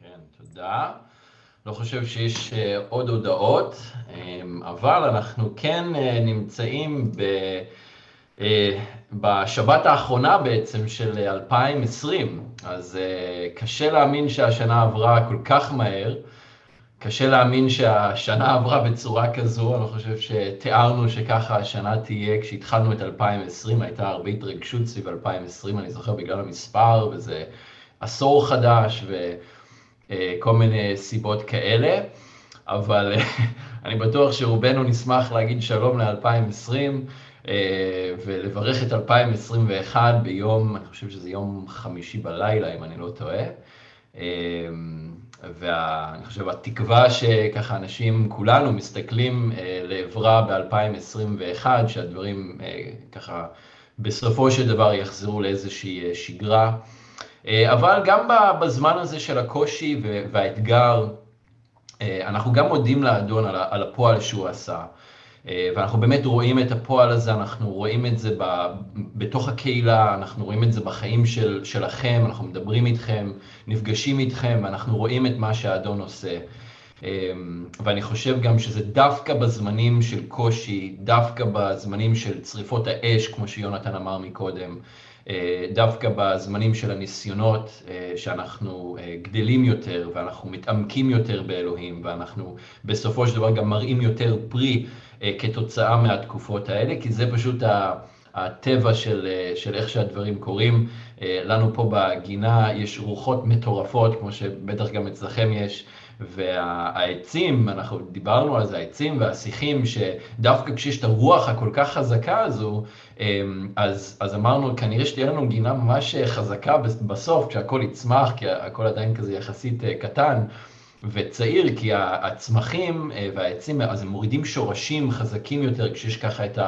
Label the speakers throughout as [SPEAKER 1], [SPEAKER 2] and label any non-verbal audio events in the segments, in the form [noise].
[SPEAKER 1] כן, תודה. לא חושב שיש אה, עוד הודעות, אמ, אבל אנחנו כן אה, נמצאים ב... אה, בשבת האחרונה בעצם של 2020, אז קשה להאמין שהשנה עברה כל כך מהר, קשה להאמין שהשנה עברה בצורה כזו, אני חושב שתיארנו שככה השנה תהיה, כשהתחלנו את 2020 הייתה הרבה התרגשות סביב 2020, אני זוכר בגלל המספר, וזה עשור חדש, ו... אה, כל מיני סיבות כאלה, אבל אה, אני בטוח שרובנו נשמח להגיד שלום ל-2020 אה, ולברך את 2021 ביום, אני חושב שזה יום חמישי בלילה, אם אני לא טועה. ואני חושב, התקווה שככה אנשים, כולנו מסתכלים לעברה ב-2021, שהדברים ככה בסופו של דבר יחזרו לאיזושהי שגרה. אה, אבל גם בזמן הזה של הקושי והאתגר, אה, אנחנו גם מודים לאדון על הפועל שהוא עשה. אה, ואנחנו באמת רואים את הפועל הזה, אנחנו רואים את זה ב, בתוך הקהילה, אנחנו רואים את זה בחיים של, שלכם, אנחנו מדברים איתכם, נפגשים איתכם, ואנחנו רואים את מה שהאדון עושה. ואני חושב גם שזה דווקא בזמנים של קושי, דווקא בזמנים של צריפות האש, כמו שיונתן אמר מקודם, דווקא בזמנים של הניסיונות, אה, שאנחנו אה, גדלים יותר ואנחנו מתעמקים יותר באלוהים ואנחנו בסופו של דבר גם מראים יותר פרי כתוצאה מהתקופות האלה, כי זה פשוט הטבע של, של איך שהדברים קורים. לנו פה בגינה יש רוחות מטורפות, כמו שבטח גם אצלכם יש. והעצים, אנחנו דיברנו על זה, העצים והשיחים, שדווקא כשיש את הרוח הכל כך חזקה הזו, אמ, אז, אז אמרנו, כנראה שתהיה לנו גינה ממש חזקה בסוף, כשהכל יצמח, כי הכל עדיין כזה יחסית אה, קטן. וצעיר, כי הצמחים אה, והעצים, אז הם מורידים שורשים חזקים יותר כשיש ככה את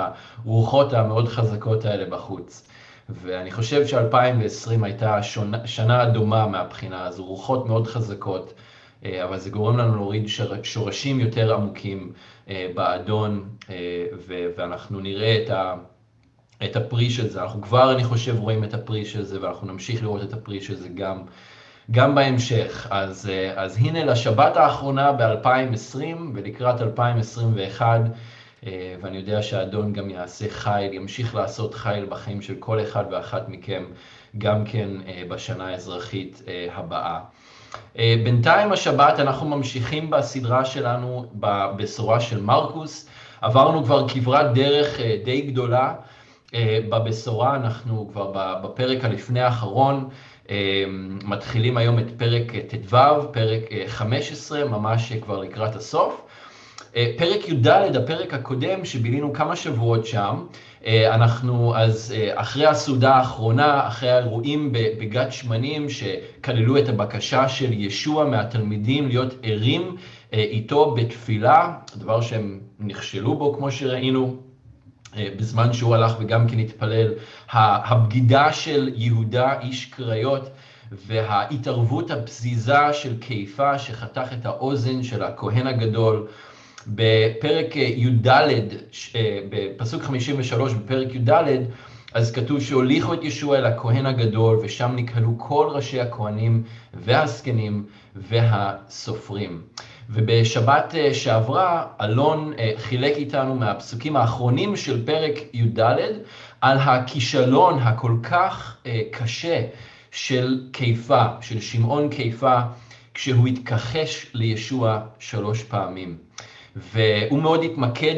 [SPEAKER 1] הרוחות המאוד חזקות האלה בחוץ. ואני חושב ש-2020 הייתה שונה, שנה דומה מהבחינה הזו, רוחות מאוד חזקות, אבל זה גורם לנו להוריד שורשים יותר עמוקים אה, באדון, אה, ואנחנו נראה את הפרי של זה. אנחנו כבר, אני חושב, רואים את הפרי של זה, ואנחנו נמשיך לראות את הפרי של זה גם, גם בהמשך. אז, אז הנה לשבת האחרונה ב-2020 ולקראת 2021, ואני יודע שהאדון גם יעשה חיל, ימשיך לעשות חיל בחיים של כל אחד ואחת מכם, גם כן בשנה האזרחית הבאה. אה, בינתיים השבת אנחנו ממשיכים בסדרה שלנו בבשורה של מרקוס. עברנו כבר כברת דרך אה, די גדולה אה, בבשורה, אנחנו כבר בפרק הלפני האחרון, מתחילים היום את פרק ט"ו, פרק 15, ממש כבר לקראת הסוף. פרק י"ד, הפרק הקודם, שבילינו כמה שבועות שם, אנחנו אז אה, אחרי הסעודה האחרונה, אחרי האירועים בגת שמנים שכללו את הבקשה של ישוע מהתלמידים להיות ערים אה, איתו בתפילה, דבר שהם נכשלו בו כמו שראינו. בזמן שהוא הלך וגם כן התפלל, הבגידה של יהודה איש קריות וההתערבות הפזיזה של קיפה שחתך את האוזן של הכהן הגדול, בפרק י"ד, אה, בפסוק 53 בפרק י"ד, אז כתוב שהוליכו את ישוע אל הכהן הגדול, ושם נקהלו כל ראשי הכהנים והזקנים והסופרים. ובשבת אה, שעברה, אלון אה, חילק איתנו מהפסוקים האחרונים של פרק י"ד על הכישלון הכל כך קשה של קיפה, של שמעון קיפה, כשהוא התכחש לישוע שלוש פעמים. והוא מאוד התמקד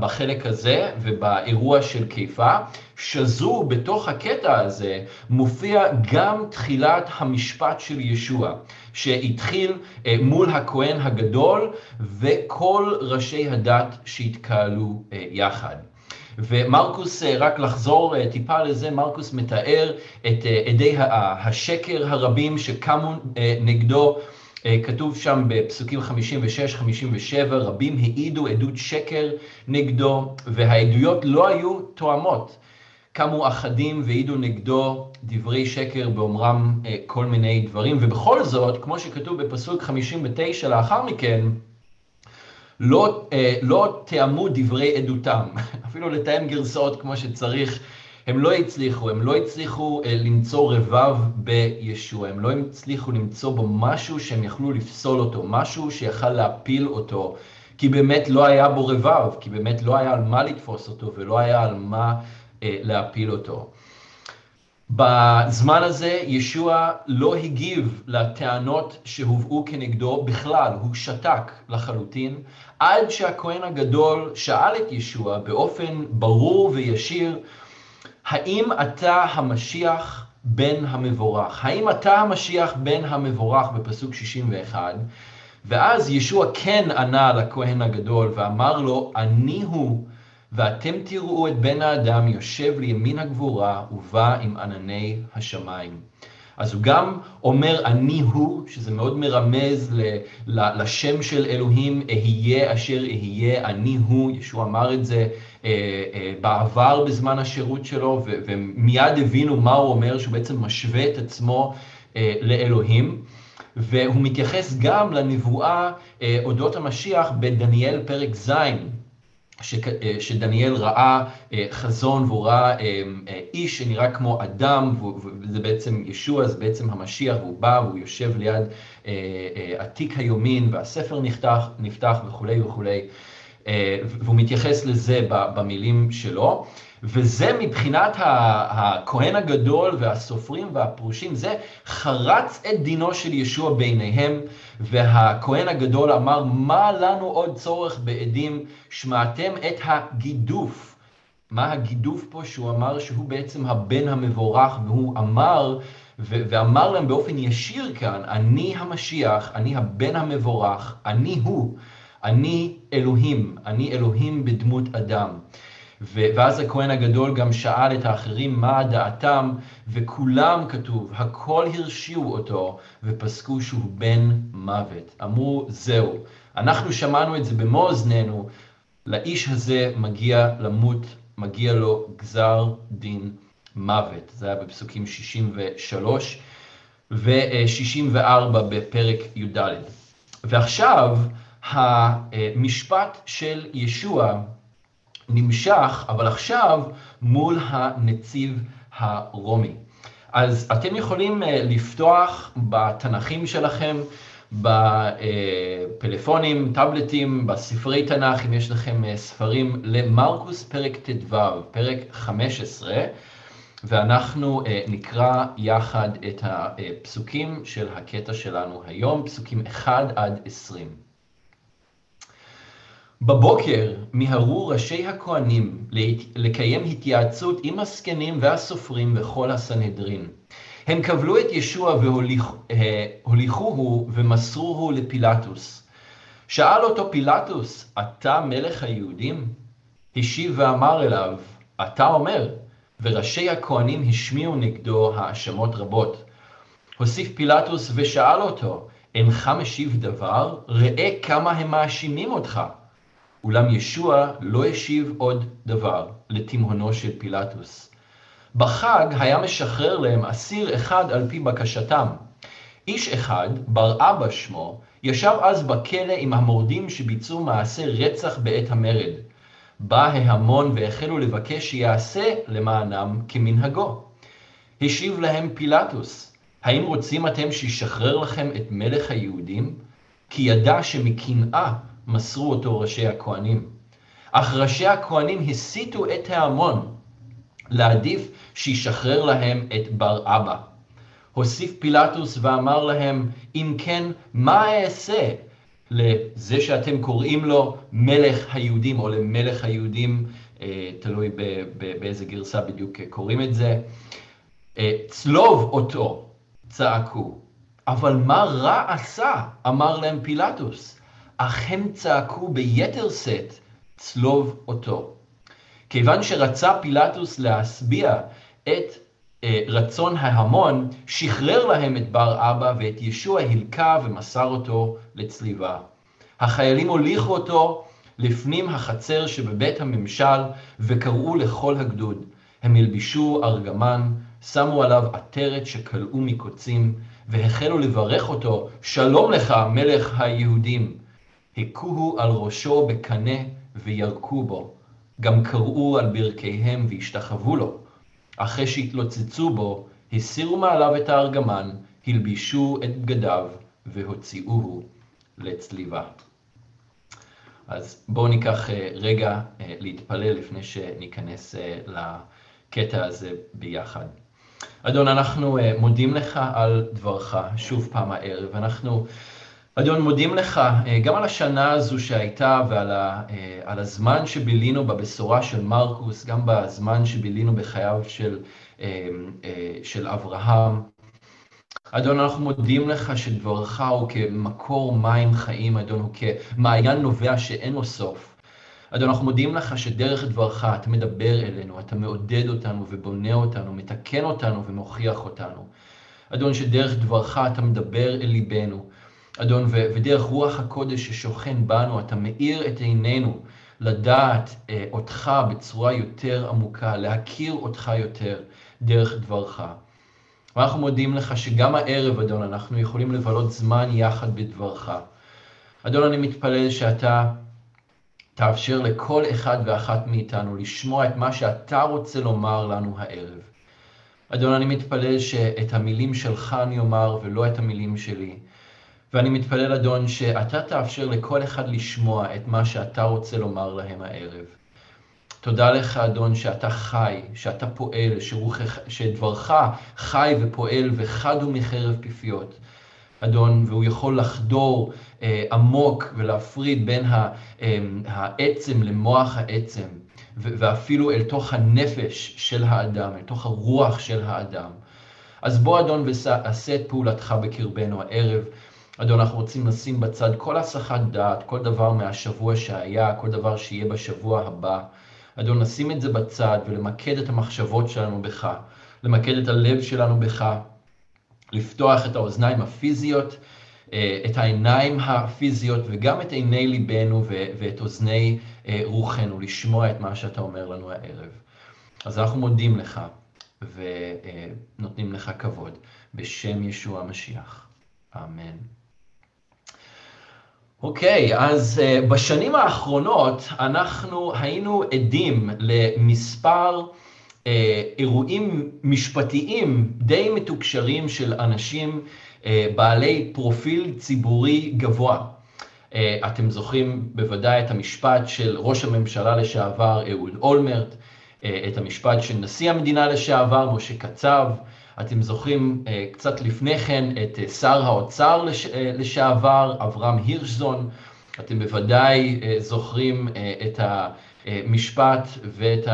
[SPEAKER 1] בחלק הזה ובאירוע של קיפה. שזור בתוך הקטע הזה מופיע גם תחילת המשפט של ישוע, שהתחיל אה, מול הכהן הגדול וכל ראשי הדת שהתקהלו אה, יחד. ומרקוס, אה, רק לחזור טיפה לזה, מרקוס מתאר את עדי השקר הרבים שקמו נגדו כתוב שם בפסוקים 56-57, רבים העידו עדות שקר נגדו, והעדויות לא היו תואמות. קמו אחדים והעידו נגדו דברי שקר באומרם אה, כל מיני דברים, ובכל זאת, כמו שכתוב בפסוק 59 לאחר מכן, לא, אה, לא תאמו דברי עדותם, [laughs] אפילו לתאם גרסאות כמו שצריך, הם לא הצליחו, הם לא הצליחו אה, למצוא רבב בישוע, הם לא הצליחו למצוא בו משהו שהם יכלו לפסול אותו, משהו שיכל להפיל אותו, כי באמת לא היה בו רבב, כי באמת לא היה על מה לתפוס אותו ולא היה על מה אה, להפיל אותו. בזמן הזה ישוע לא הגיב לטענות שהובאו כנגדו בכלל, הוא שתק לחלוטין, עד שהכהן הגדול שאל את ישוע באופן ברור וישיר, האם אתה המשיח בן המבורך? האם אתה המשיח בן המבורך בפסוק 61? ואז ישוע כן ענה לכהן הגדול ואמר לו, אני הוא ואתם תראו את בן האדם יושב לימין הגבורה ובא עם ענני השמיים. אז הוא גם אומר אני הוא, שזה מאוד מרמז לשם של אלוהים, אהיה אשר אהיה, אני הוא, ישוע אמר את זה אה, אה, בעבר בזמן השירות שלו, ומיד הבינו מה הוא אומר, שהוא בעצם משווה את עצמו אה, לאלוהים. והוא מתייחס גם לנבואה אודות המשיח בדניאל פרק ז', אה, שדניאל ראה אה, חזון והוא ראה אה, איש שנראה כמו אדם, וזה בעצם ישוע, זה בעצם המשיח, והוא בא והוא יושב ליד עתיק היומין, והספר נפתח, נפתח וכולי וכולי, והוא מתייחס לזה במילים שלו. וזה מבחינת הכהן הגדול והסופרים והפרושים, זה חרץ את דינו של ישוע בעיניהם, והכהן הגדול אמר, מה לנו עוד צורך בעדים? שמעתם את הגידוף. מה הגידוף פה? שהוא אמר שהוא בעצם הבן המבורך, והוא אמר, ואמר להם באופן ישיר כאן, אני המשיח, אני הבן המבורך, אני הוא, אני אלוהים, אני אלוהים בדמות אדם. ואז הכהן הגדול גם שאל את האחרים מה דעתם, וכולם כתוב, הכל הרשיעו אותו, ופסקו שהוא בן מוות. אמרו, זהו. אנחנו שמענו את זה במו אוזנינו, לאיש הזה מגיע למות, מגיע לו גזר דין מוות. זה היה בפסוקים 63 ו-64 בפרק י"ד. ועכשיו, המשפט של ישוע נמשך, אבל עכשיו מול הנציב הרומי. אז אתם יכולים אה, לפתוח בתנכים שלכם, בפלאפונים, טאבלטים, בספרי תנ"ך, אם יש לכם אה, ספרים, למרקוס פרק ט"ו, פרק 15, ואנחנו אה, נקרא יחד את הפסוקים של הקטע שלנו היום, פסוקים 1 עד 20. בבוקר מיהרו ראשי הכהנים לקיים התייעצות עם הזקנים והסופרים וכל הסנהדרין. הם קבלו את ישוע והוליכוהו ומסרוהו לפילטוס. שאל אותו פילטוס, אתה מלך היהודים? השיב ואמר אליו, אתה אומר, וראשי הכהנים השמיעו נגדו האשמות רבות. הוסיף פילטוס ושאל אותו, אינך משיב דבר? ראה כמה הם מאשימים אותך. אולם ישוע לא השיב עוד דבר לתימהונו של פילטוס. בחג היה משחרר להם אסיר אחד על פי בקשתם. איש אחד, בר אבא שמו, ישב אז בכלא עם המורדים שביצעו מעשה רצח בעת המרד. בא ההמון והחלו לבקש שיעשה למענם כמנהגו. השיב להם פילטוס, האם רוצים אתם שישחרר לכם את מלך היהודים? כי ידע שמקנאה מסרו אותו ראשי הכהנים. אך ראשי הכהנים הסיתו את ההמון להעדיף שישחרר להם את בר אבא. הוסיף פילטוס ואמר להם, אם כן, מה אעשה לזה שאתם קוראים לו מלך היהודים, או למלך היהודים, אה, תלוי באיזה גרסה בדיוק קוראים את זה. אה, צלוב אותו, צעקו. אבל מה רע עשה? אמר להם פילטוס. אך הם צעקו ביתר שאת, צלוב אותו. כיוון שרצה פילטוס להשביע את אה, רצון ההמון, שחרר להם את בר אבא ואת ישוע הלקה ומסר אותו לצליבה. החיילים הוליכו אותו לפנים החצר שבבית הממשל וקראו לכל הגדוד. הם הלבישו ארגמן, שמו עליו עטרת שכלאו מקוצים, והחלו לברך אותו, שלום לך, מלך היהודים. הכוהו על ראשו בקנה וירקו בו, גם קראו על ברכיהם והשתחוו לו. אחרי שהתלוצצו בו, הסירו מעליו את הארגמן, הלבישו את בגדיו והוציאוהו לצליבה. אז בואו ניקח אה, רגע אה, להתפלל לפני שניכנס אה, לקטע הזה ביחד. אדון, אנחנו מודים לך על דברך, שוב פעם הערב. אנחנו, אדון, מודים לך גם על השנה הזו שהייתה ועל ה, על הזמן שבילינו בבשורה של מרקוס, גם בזמן שבילינו בחייו של, של אברהם. אדון, אנחנו מודים לך שדברך הוא כמקור מים חיים, אדון, הוא כמעיין נובע שאין לו סוף. אדון, אנחנו מודים לך שדרך דברך אתה מדבר אלינו, אתה מעודד אותנו ובונה אותנו, מתקן אותנו ומוכיח אותנו. אדון, שדרך דברך אתה מדבר אל ליבנו. אדון, ו- ודרך רוח הקודש ששוכן בנו, אתה מאיר את עינינו לדעת אה, אותך בצורה יותר עמוקה, להכיר אותך יותר דרך דברך. ואנחנו מודים לך שגם הערב, אדון, אנחנו יכולים לבלות זמן יחד בדברך. אדון, אני מתפלל שאתה תאפשר לכל אחד ואחת מאיתנו לשמוע את מה שאתה רוצה לומר לנו הערב. אדון, אני מתפלל שאת המילים שלך אני אומר ולא את המילים שלי. ואני מתפלל, אדון, שאתה תאפשר לכל אחד לשמוע את מה שאתה רוצה לומר להם הערב. תודה לך, אדון, שאתה חי, שאתה פועל, שרוחך, שדברך חי ופועל וחד הוא מחרב פיפיות. אדון, והוא יכול לחדור אה, עמוק ולהפריד בין אה, העצם למוח העצם, ואפילו אל תוך הנפש של האדם, אל תוך הרוח של האדם. אז בוא, אדון, ועשה את פעולתך בקרבנו הערב. אדון, אנחנו רוצים לשים בצד כל הסחת דעת, כל דבר מהשבוע שהיה, כל דבר שיהיה בשבוע הבא. אדון, נשים את זה בצד ולמקד את המחשבות שלנו בך, למקד את הלב שלנו בך, לפתוח את האוזניים הפיזיות, אה, את העיניים הפיזיות וגם את עיני ליבנו ואת אוזני אה, רוחנו, לשמוע את מה שאתה אומר לנו הערב. אז אנחנו מודים לך ונותנים לך כבוד, בשם ישוע המשיח. אמן. אוקיי, okay, אז uh, בשנים האחרונות אנחנו היינו עדים למספר uh, אירועים משפטיים די מתוקשרים של אנשים uh, בעלי פרופיל ציבורי גבוה. Uh, אתם זוכרים בוודאי את המשפט של ראש הממשלה לשעבר אהוד אולמרט, uh, את המשפט של נשיא המדינה לשעבר משה קצב, אתם זוכרים uh, קצת לפני כן את uh, שר האוצר לש, uh, לשעבר, אברהם הירשזון, אתם בוודאי זוכרים את המשפט ואת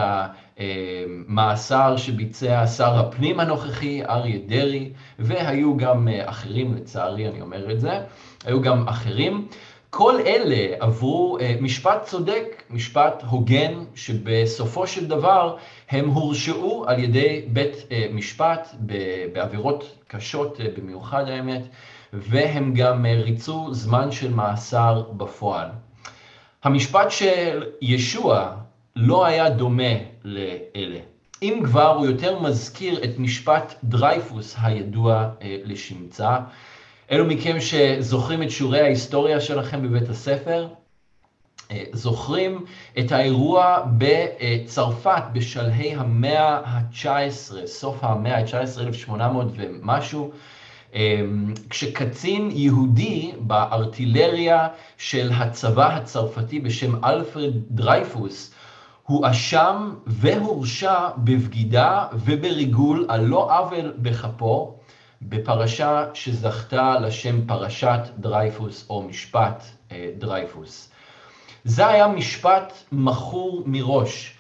[SPEAKER 1] המאסר שביצע שר הפנים הנוכחי, אריה דרעי, והיו גם אחרים, לצערי אני אומר את זה, היו גם אחרים. כל אלה עברו uh, משפט צודק, משפט הוגן, שבסופו של דבר הם הורשעו על ידי בית uh, משפט בעבירות קשות uh, במיוחד האמת, והם גם ריצו זמן של מאסר בפועל. המשפט של ישוע לא היה דומה לאלה. אם כבר, הוא יותר מזכיר את משפט דרייפוס הידוע לשמצה. אלו מכם שזוכרים את שיעורי ההיסטוריה שלכם בבית הספר, אה, זוכרים את האירוע בצרפת בשלהי המאה ה-19, סוף המאה ה-19, 1800 ומשהו, אה, כשקצין יהודי בארטילריה של הצבא הצרפתי בשם אלפרד דרייפוס, הואשם והורשע בבגידה ובריגול על לא עוול בכפו, בפרשה שזכתה לשם פרשת דרייפוס או משפט אה, דרייפוס. זה היה משפט מכור מראש,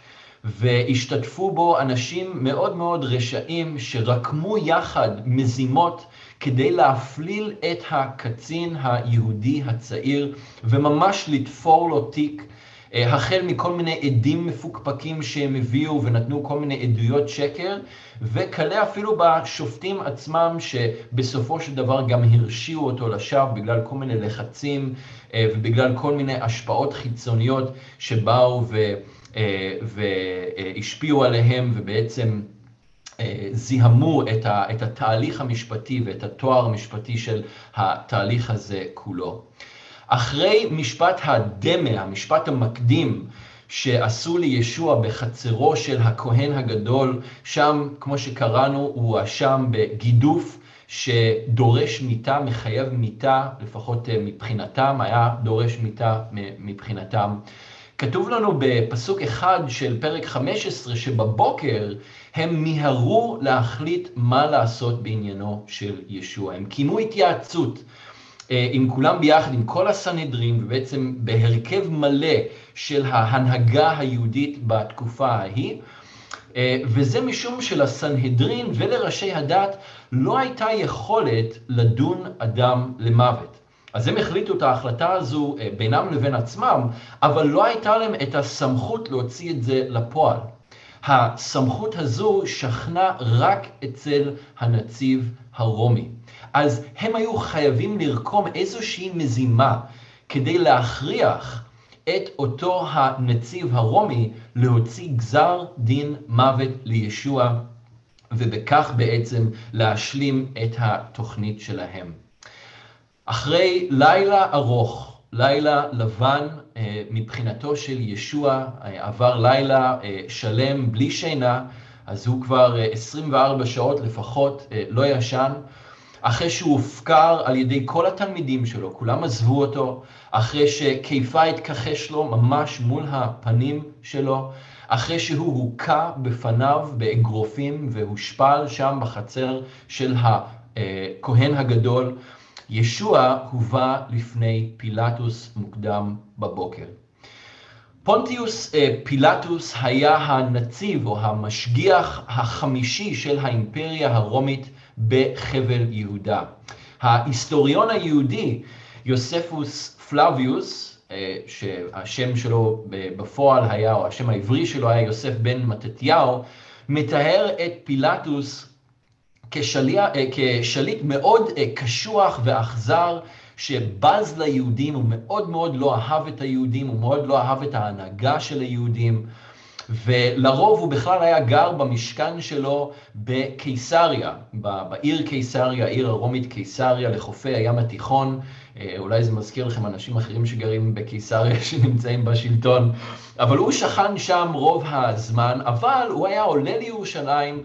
[SPEAKER 1] והשתתפו בו אנשים מאוד מאוד רשעים שרקמו יחד מזימות כדי להפליל את הקצין היהודי הצעיר וממש לתפור לו תיק החל מכל מיני עדים מפוקפקים שהם הביאו ונתנו כל מיני עדויות שקר, וכלה אפילו בשופטים עצמם שבסופו של דבר גם הרשיעו אותו לשווא בגלל כל מיני לחצים אה, ובגלל כל מיני השפעות חיצוניות שבאו ו... אה, והשפיעו עליהם ובעצם זיהמו את, ה, את התהליך המשפטי ואת התואר המשפטי של התהליך הזה כולו. אחרי משפט הדמה, המשפט המקדים, שעשו לישוע בחצרו של הכהן הגדול, שם, כמו שקראנו, הוא הואשם בגידוף שדורש מיתה, מחייב מיתה, לפחות אה, מבחינתם, היה דורש מיתה מבחינתם. כתוב לנו בפסוק אחד של פרק 15, שבבוקר הם מיהרו להחליט מה לעשות בעניינו של ישוע. הם קיימו התייעצות עם כולם ביחד, עם כל הסנהדרין, ובעצם בהרכב מלא של ההנהגה היהודית בתקופה ההיא. אה, וזה משום שלסנהדרין ולראשי הדת לא הייתה יכולת לדון אדם למוות. אז הם החליטו את ההחלטה הזו אה, בינם לבין עצמם, אבל לא הייתה להם את הסמכות להוציא את זה לפועל. הסמכות הזו שכנה רק אצל הנציב הרומי. אז הם היו חייבים לרקום איזושהי מזימה כדי להכריח את אותו הנציב הרומי להוציא גזר דין מוות לישוע, ובכך בעצם להשלים את התוכנית שלהם. אחרי לילה ארוך, לילה לבן אה, מבחינתו של ישוע, אה, עבר לילה אה, שלם בלי שינה, אז הוא כבר 24 שעות לפחות לא ישן, אחרי שהוא הופקר על ידי כל התלמידים שלו, כולם עזבו אותו, אחרי שכיפה התכחש לו ממש מול הפנים שלו, אחרי שהוא הוכה בפניו באגרופים והושפל שם בחצר של הכהן הגדול, ישוע הובא לפני פילטוס מוקדם בבוקר. פונטיוס אה, פילטוס היה הנציב או המשגיח החמישי של האימפריה הרומית בחבל יהודה. ההיסטוריון היהודי יוספוס פלביוס, אה, שהשם שלו בפועל היה, או השם העברי שלו היה יוסף בן מתתיהו, מתאר את פילטוס כשליח, אה, כשליט מאוד אה, קשוח ואכזר, שבז ליהודים, הוא מאוד מאוד לא אהב את היהודים, הוא מאוד לא אהב את ההנהגה של היהודים, ולרוב הוא בכלל היה גר במשכן שלו בקיסריה, בעיר קיסריה, העיר הרומית קיסריה, לחופי הים התיכון. אה, אולי זה מזכיר לכם אנשים אחרים שגרים בקיסריה [laughs] שנמצאים בשלטון, אבל הוא שכן שם רוב הזמן, אבל הוא היה עולה לירושלים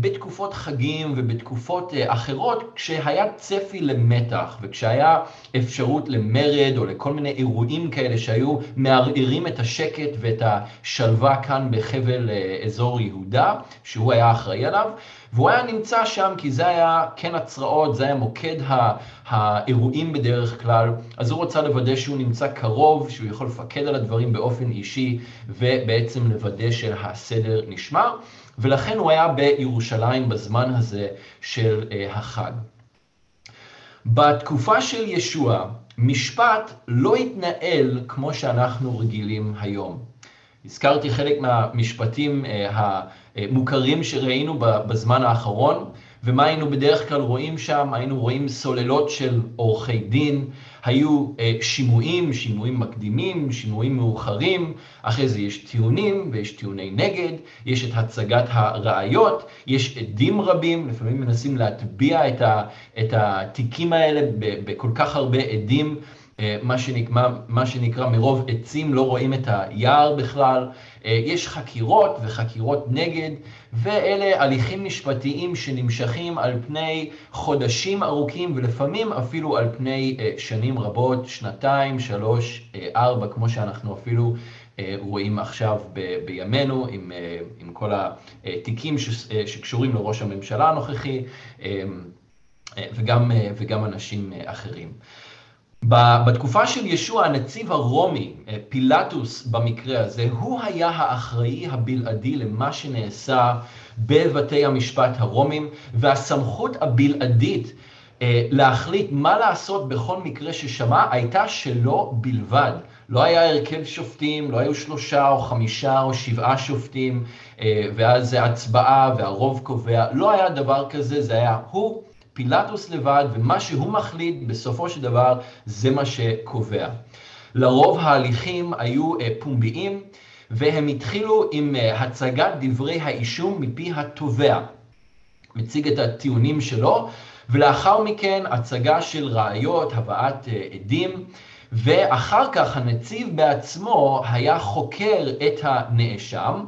[SPEAKER 1] בתקופות חגים ובתקופות אה, אחרות, כשהיה צפי למתח וכשהיה אפשרות למרד או לכל מיני אירועים כאלה שהיו מערערים את השקט ואת השלווה כאן בחבל אה, אזור יהודה, שהוא היה אחראי עליו, והוא היה נמצא שם כי זה היה כן הצרעות, זה היה מוקד האירועים בדרך כלל, אז הוא רצה לוודא שהוא נמצא קרוב, שהוא יכול לפקד על הדברים באופן אישי ובעצם לוודא שהסדר נשמר. ולכן הוא היה בירושלים בזמן הזה של uh, החג. בתקופה של ישוע, משפט לא התנהל כמו שאנחנו רגילים היום. הזכרתי חלק מהמשפטים המוכרים שראינו בזמן האחרון, ומה היינו בדרך כלל רואים שם? היינו רואים סוללות של עורכי דין, היו אה, שימועים, שימועים מקדימים, שימועים מאוחרים, אחרי זה יש טיעונים ויש טיעוני נגד, יש את הצגת הראיות, יש עדים רבים, לפעמים מנסים להטביע את, ה, את התיקים האלה בכל כך הרבה עדים. אה, מה שנקרא, מה שנקרא מרוב עצים לא רואים את היער בכלל, אה, יש חקירות וחקירות נגד, ואלה הליכים משפטיים שנמשכים על פני חודשים ארוכים ולפעמים אפילו על פני אה, שנים רבות, שנתיים, שלוש, ארבע, כמו שאנחנו אפילו רואים עכשיו ב- בימינו עם, עם כל התיקים שקשורים לראש הממשלה הנוכחי וגם, וגם אנשים אחרים. בתקופה של ישוע, הנציב הרומי, אה, פילטוס במקרה הזה, הוא היה האחראי הבלעדי למה שנעשה בבתי המשפט הרומים, והסמכות הבלעדית אה, להחליט מה לעשות בכל מקרה ששמע, הייתה שלו בלבד. לא היה הרכב שופטים, לא היו שלושה או חמישה או שבעה שופטים, אה, ואז זה הצבעה והרוב קובע, לא היה דבר כזה, זה היה הוא פילטוס לבד, ומה שהוא מחליט בסופו של דבר זה מה שקובע. לרוב ההליכים היו אה, פומביים, והם התחילו עם אה, הצגת דברי האישום מפי התובע. מציג את הטיעונים שלו, ולאחר מכן הצגה של ראיות, הבאת אה, עדים, ואחר כך הנציב בעצמו היה חוקר את הנאשם.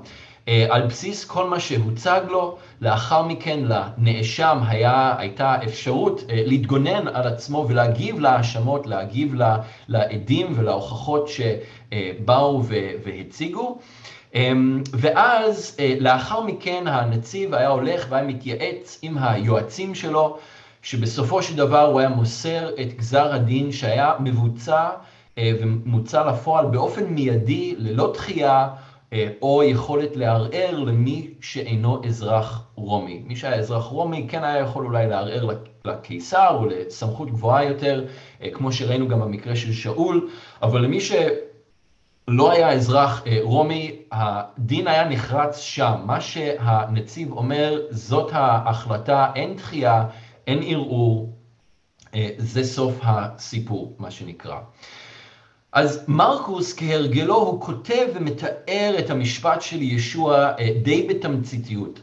[SPEAKER 1] אה, על בסיס כל מה שהוצג לו, לאחר מכן לנאשם היה, הייתה אפשרות אה, להתגונן על עצמו ולהגיב להאשמות, להגיב לעדים ולהוכחות שבאו והציגו. אמ, ואז אה, לאחר מכן הנציב היה הולך והיה מתייעץ עם היועצים שלו, שבסופו של דבר הוא היה מוסר את גזר הדין שהיה מבוצע ומוצע לפועל באופן מיידי, ללא דחייה. אה, או יכולת לערער למי שאינו אזרח רומי. מי שהיה אזרח רומי כן היה יכול אולי לערער לקיסר או לסמכות גבוהה יותר, אה, כמו שראינו גם במקרה של שאול, אבל למי שלא היה אזרח אה, רומי, הדין היה נחרץ שם. מה שהנציב אומר, זאת ההחלטה, אין דחייה, אין ערעור, זה סוף הסיפור, מה שנקרא. אז מרקוס כהרגלו הוא כותב ומתאר את המשפט של ישוע אה, די בתמציתיות.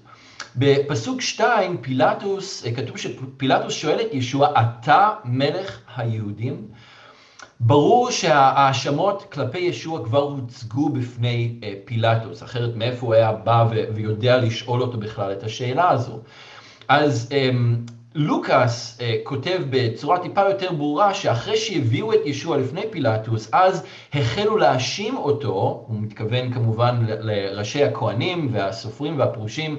[SPEAKER 1] בפסוק 2 פילטוס, אה, כתוב שפילטוס שואל את ישוע, אתה מלך היהודים? ברור שההאשמות כלפי ישוע כבר הוצגו בפני אה, פילטוס, אחרת מאיפה הוא היה בא ויודע לשאול אותו בכלל את השאלה הזו. אז אמ, לוקאס uh, כותב בצורה טיפה יותר ברורה שאחרי שהביאו את ישוע לפני פילטוס, אז החלו להאשים אותו, הוא מתכוון כמובן לראשי הכהנים והסופרים והפרושים,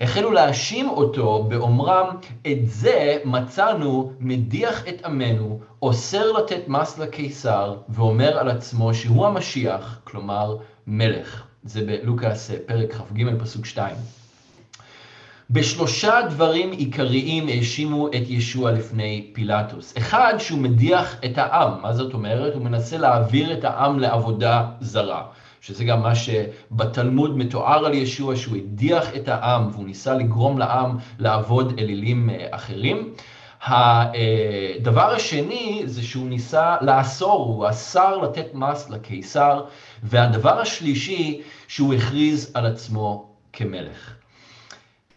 [SPEAKER 1] החלו להאשים אותו באומרם, את זה מצאנו מדיח את עמנו, אוסר לתת מס לקיסר, ואומר על עצמו שהוא המשיח, כלומר מלך. זה בלוקאס אה, פרק כ"ג פסוק 2. בשלושה דברים עיקריים האשימו את ישוע לפני פילטוס. אחד, שהוא מדיח את העם. מה זאת אומרת? הוא מנסה להעביר את העם לעבודה זרה. שזה גם מה שבתלמוד מתואר על ישוע, שהוא הדיח את העם והוא ניסה לגרום לעם לעבוד אלילים אה, אחרים. הדבר השני זה שהוא ניסה לאסור, הוא אסר לתת מס לקיסר, והדבר השלישי שהוא הכריז על עצמו כמלך.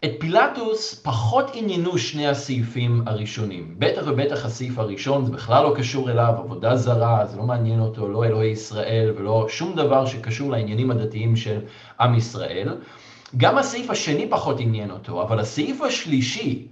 [SPEAKER 1] את פילטוס פחות עניינו שני הסעיפים הראשונים. בטח ובטח הסעיף הראשון, זה בכלל לא קשור אליו, עבודה זרה, זה לא מעניין אותו, לא אלוהי ישראל ולא שום דבר שקשור לעניינים הדתיים של עם ישראל. גם הסעיף השני פחות עניין אותו, אבל הסעיף השלישי,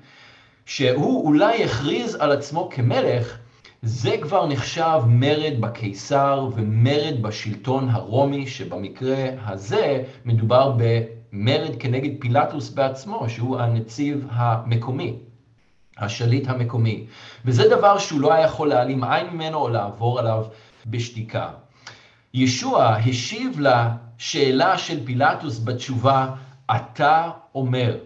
[SPEAKER 1] שהוא אולי הכריז על עצמו כמלך, זה כבר נחשב מרד בקיסר ומרד בשלטון הרומי, שבמקרה הזה מדובר ב... מרד כנגד פילטוס בעצמו, שהוא הנציב המקומי, השליט המקומי. וזה דבר שהוא לא היה יכול להעלים עין ממנו או לעבור עליו בשתיקה. ישוע השיב לשאלה של פילטוס בתשובה, אתה אומר.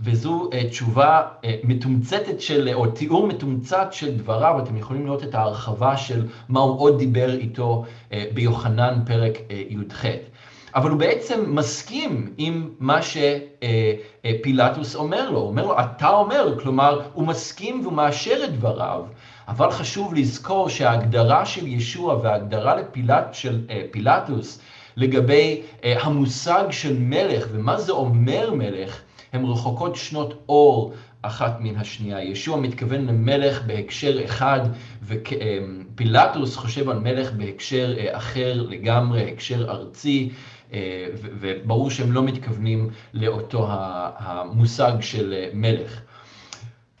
[SPEAKER 1] וזו uh, תשובה uh, מתומצתת של, או תיאור מתומצת של דבריו, אתם יכולים לראות את ההרחבה של מה הוא עוד דיבר איתו uh, ביוחנן פרק uh, י"ח. אבל הוא בעצם מסכים עם מה שפילטוס אומר לו, הוא אומר לו, אתה אומר, כלומר, הוא מסכים והוא מאשר את דבריו, אבל חשוב לזכור שההגדרה של ישוע וההגדרה לפילט, של אה, פילטוס לגבי אה, המושג של מלך ומה זה אומר מלך, הן רחוקות שנות אור אחת מן השנייה. ישוע מתכוון למלך בהקשר אחד, ופילטוס חושב על מלך בהקשר אה, אחר לגמרי, הקשר ארצי. אה, וברור שהם לא מתכוונים לאותו המושג של אה, מלך.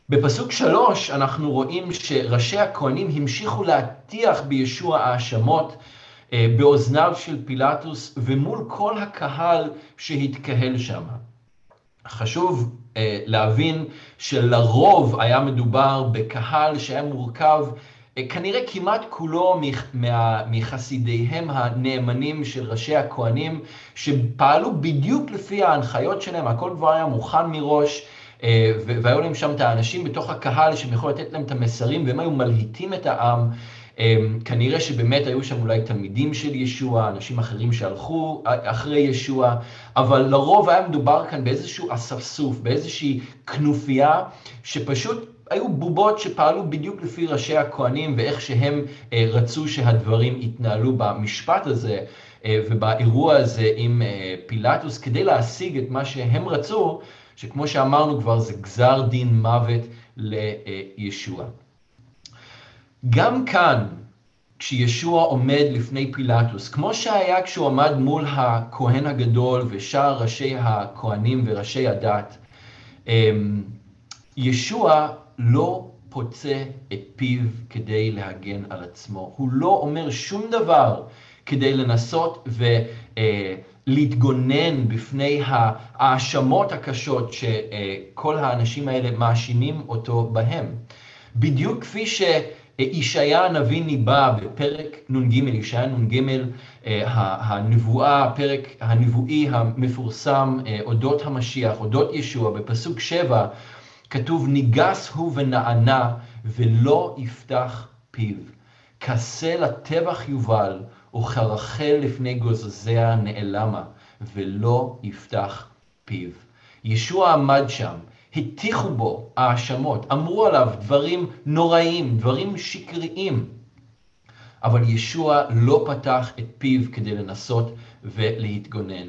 [SPEAKER 1] בפסוק שלוש אנחנו רואים שראשי הכהנים המשיכו להטיח בישוע האשמות אה, באוזניו של פילטוס ומול כל הקהל שהתקהל שם. חשוב להבין שלרוב היה מדובר בקהל שהיה מורכב כנראה כמעט כולו מחסידיהם הנאמנים של ראשי הכהנים, שפעלו בדיוק לפי ההנחיות שלהם, הכל כבר היה מוכן מראש, אה, והיו להם שם את האנשים בתוך הקהל שהם יכולים לתת להם את המסרים, והם היו מלהיטים את העם. אה, כנראה שבאמת היו שם אולי תלמידים של ישוע, אנשים אחרים שהלכו אחרי ישוע, אבל לרוב היה מדובר כאן באיזשהו אספסוף, באיזושהי כנופיה, שפשוט היו בובות שפעלו בדיוק לפי ראשי הכהנים ואיך שהם אה, רצו שהדברים יתנהלו במשפט הזה אה, ובאירוע הזה עם אה, פילטוס, כדי להשיג את מה שהם רצו, שכמו שאמרנו כבר זה גזר דין מוות לישוע. גם כאן, כשישוע עומד לפני פילטוס, כמו שהיה כשהוא עמד מול הכהן הגדול ושאר ראשי הכהנים וראשי הדת, אמ, ישוע לא פוצה את פיו כדי להגן על עצמו. הוא לא אומר שום דבר כדי לנסות ולהתגונן אה, בפני ההאשמות הקשות שכל האנשים האלה מאשימים אותו בהם. בדיוק כפי שישעיה הנביא ניבא בפרק נ"ג, ישעיה נ"ג, אה, הנבואה, הפרק הנבואי המפורסם אה, אודות המשיח, אודות ישוע, בפסוק 7, כתוב ניגס הוא ונענה ולא יפתח פיו. כסה לטבח יובל וכרחל לפני גוזזיה נעלמה ולא יפתח פיו. ישוע עמד שם, הטיחו בו האשמות, אמרו עליו דברים נוראים, דברים שקריים, אבל ישוע לא פתח את פיו כדי לנסות ולהתגונן.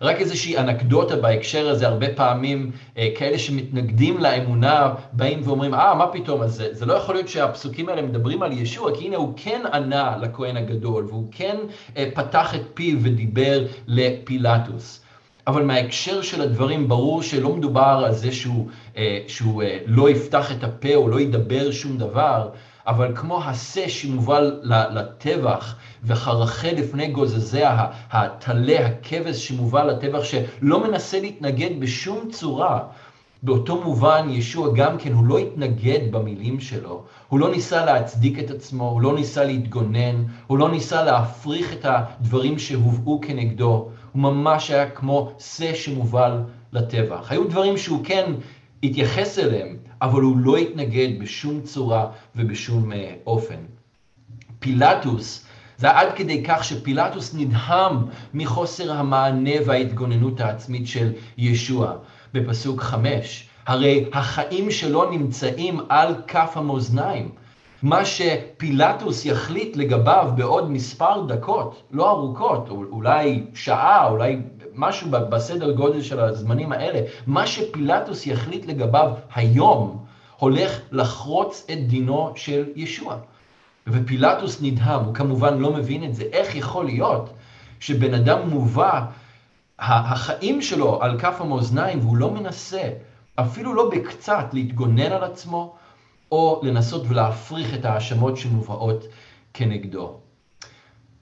[SPEAKER 1] רק איזושהי אנקדוטה בהקשר הזה, הרבה פעמים אה, כאלה שמתנגדים לאמונה באים ואומרים, אה, מה פתאום, אז זה, זה לא יכול להיות שהפסוקים האלה מדברים על ישוע, כי הנה הוא כן ענה לכהן הגדול, והוא כן אה, פתח את פיו ודיבר לפילטוס. אבל מההקשר של הדברים ברור שלא מדובר על זה שהוא, אה, שהוא לא יפתח את הפה או לא ידבר שום דבר, אבל כמו השה שמובל לטבח וחרכה לפני גוזזיה, הטלה, הכבש שמובל לטבח, שלא מנסה להתנגד בשום צורה, באותו מובן ישוע גם כן, הוא לא התנגד במילים שלו, הוא לא ניסה להצדיק את עצמו, הוא לא ניסה להתגונן, הוא לא ניסה להפריך את הדברים שהובאו כנגדו, הוא ממש היה כמו שא שמובל לטבח. היו דברים שהוא כן התייחס אליהם, אבל הוא לא התנגד בשום צורה ובשום uh, אופן. פילטוס, זה עד כדי כך שפילטוס נדהם מחוסר המענה וההתגוננות העצמית של ישוע. בפסוק חמש, הרי החיים שלו נמצאים על כף המאזניים. מה שפילטוס יחליט לגביו בעוד מספר דקות, לא ארוכות, אולי שעה, אולי משהו בסדר גודל של הזמנים האלה, מה שפילטוס יחליט לגביו היום, הולך לחרוץ את דינו של ישוע. ופילטוס נדהם, הוא כמובן לא מבין את זה. איך יכול להיות שבן אדם מובא, החיים שלו על כף המאזניים, והוא לא מנסה, אפילו לא בקצת, להתגונן על עצמו, או לנסות ולהפריך את ההאשמות שמובאות כנגדו.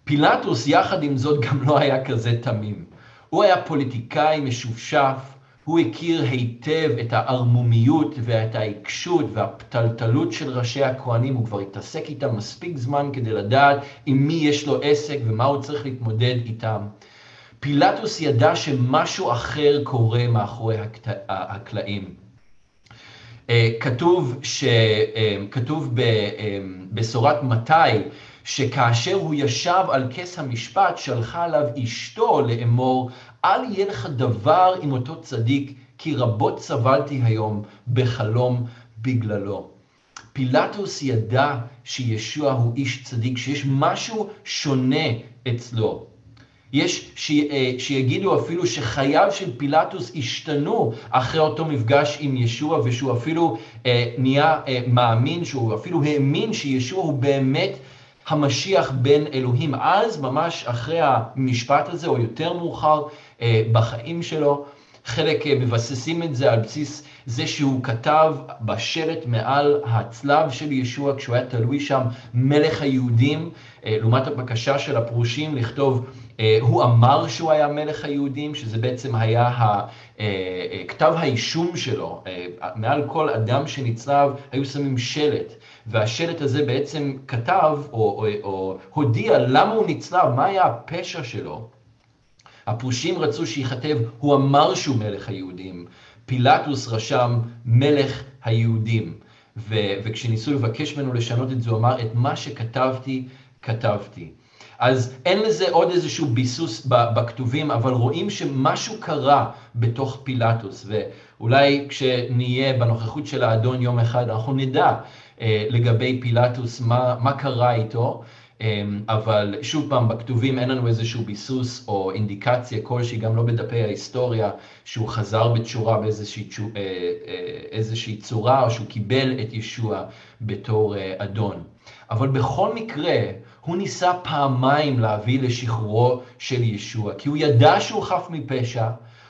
[SPEAKER 1] פילטוס, יחד עם זאת, גם לא היה כזה תמים. הוא היה פוליטיקאי משופשף, הוא הכיר היטב את הערמומיות ואת העיקשות והפתלתלות של ראשי הכהנים, הוא כבר התעסק איתם מספיק זמן כדי לדעת עם מי יש לו עסק ומה הוא צריך להתמודד איתם. פילטוס ידע שמשהו אחר קורה מאחורי הקלעים. אה, כתוב, ש... אה, כתוב בבשורת אה, מתי, שכאשר הוא ישב על כס המשפט, שלחה עליו אשתו לאמור, אל יהיה לך דבר עם אותו צדיק, כי רבות סבלתי היום בחלום בגללו. פילטוס ידע שישוע הוא איש צדיק, שיש משהו שונה אצלו. יש ש, אה, שיגידו אפילו שחייו של פילטוס השתנו אחרי אותו מפגש עם ישוע, ושהוא אפילו אה, נהיה אה, מאמין, שהוא אפילו האמין שישוע הוא באמת המשיח בן אלוהים. אז, ממש אחרי המשפט הזה, או יותר מאוחר אה, בחיים שלו, חלק אה, מבססים את זה על בסיס זה שהוא כתב בשלט מעל הצלב של ישוע כשהוא היה תלוי שם מלך היהודים, אה, לעומת הבקשה של הפרושים לכתוב הוא אמר שהוא היה מלך היהודים, שזה בעצם היה כתב האישום שלו. מעל כל אדם שנצלב היו שמים שלט, והשלט הזה בעצם כתב או, או, או הודיע למה הוא נצלב, מה היה הפשע שלו. הפרושים רצו שייכתב, הוא אמר שהוא מלך היהודים. פילטוס רשם מלך היהודים. ו- וכשניסו לבקש ממנו לשנות את זה, הוא אמר, את מה שכתבתי, כתבתי. אז אין לזה עוד איזשהו ביסוס בכתובים, אבל רואים שמשהו קרה בתוך פילטוס, ואולי כשנהיה בנוכחות של האדון יום אחד, אנחנו נדע אה, לגבי פילטוס מה, מה קרה איתו. אמ, אבל שוב פעם, בכתובים אין לנו איזשהו ביסוס או אינדיקציה כלשהי, גם לא בדפי ההיסטוריה, שהוא חזר בתשורה באיזושהי אה, אה, צורה, או שהוא קיבל את ישוע בתור אה, אדון. אבל בכל מקרה, הוא ניסה פעמיים להביא לשחרורו של ישוע, כי הוא ידע שהוא חף מפשע,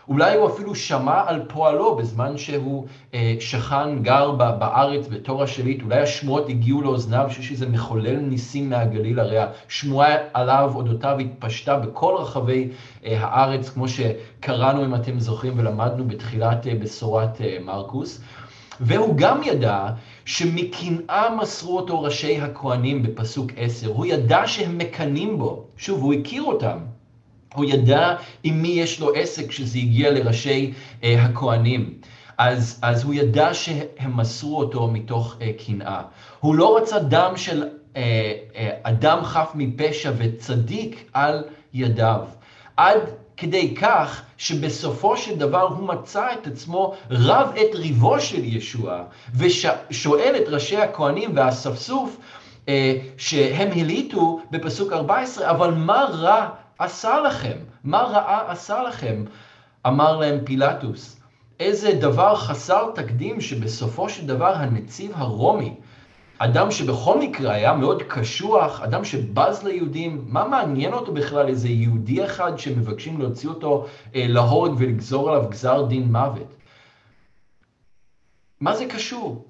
[SPEAKER 1] אולי הוא אפילו שמע על פועלו בזמן שהוא אה, שכן, גר בארץ בתור השליט, אולי השמועות הגיעו לאוזניו שיש איזה מחולל ניסים מהגליל, הרי השמועה עליו, אודותיו, התפשטה בכל רחבי אה, הארץ, כמו שקראנו, אם אתם זוכרים, ולמדנו בתחילת אה, בשורת אה, מרקוס. והוא גם ידע שמקנאה מסרו אותו ראשי הכהנים בפסוק 10, הוא ידע שהם מקנאים בו, שוב, הוא הכיר אותם. הוא ידע עם מי יש לו עסק כשזה הגיע לראשי אה, הכהנים. אז, אז הוא ידע שהם מסרו אותו מתוך אה, קנאה. הוא לא רצה דם של אה, אה, אדם חף מפשע וצדיק על ידיו. עד כדי כך שבסופו של דבר הוא מצא את עצמו רב את ריבו של ישוע, ושואל את ראשי הכהנים והאספסוף, אה, שהם הליטו בפסוק 14, אבל מה רע עשה לכם? מה רעה עשה לכם? אמר להם פילטוס. איזה דבר חסר תקדים שבסופו של דבר הנציב הרומי, אדם שבכל מקרה היה מאוד קשוח, אדם שבז ליהודים, מה מעניין אותו בכלל איזה יהודי אחד שמבקשים להוציא אותו אה, להורג ולגזור עליו גזר דין מוות? מה זה קשור?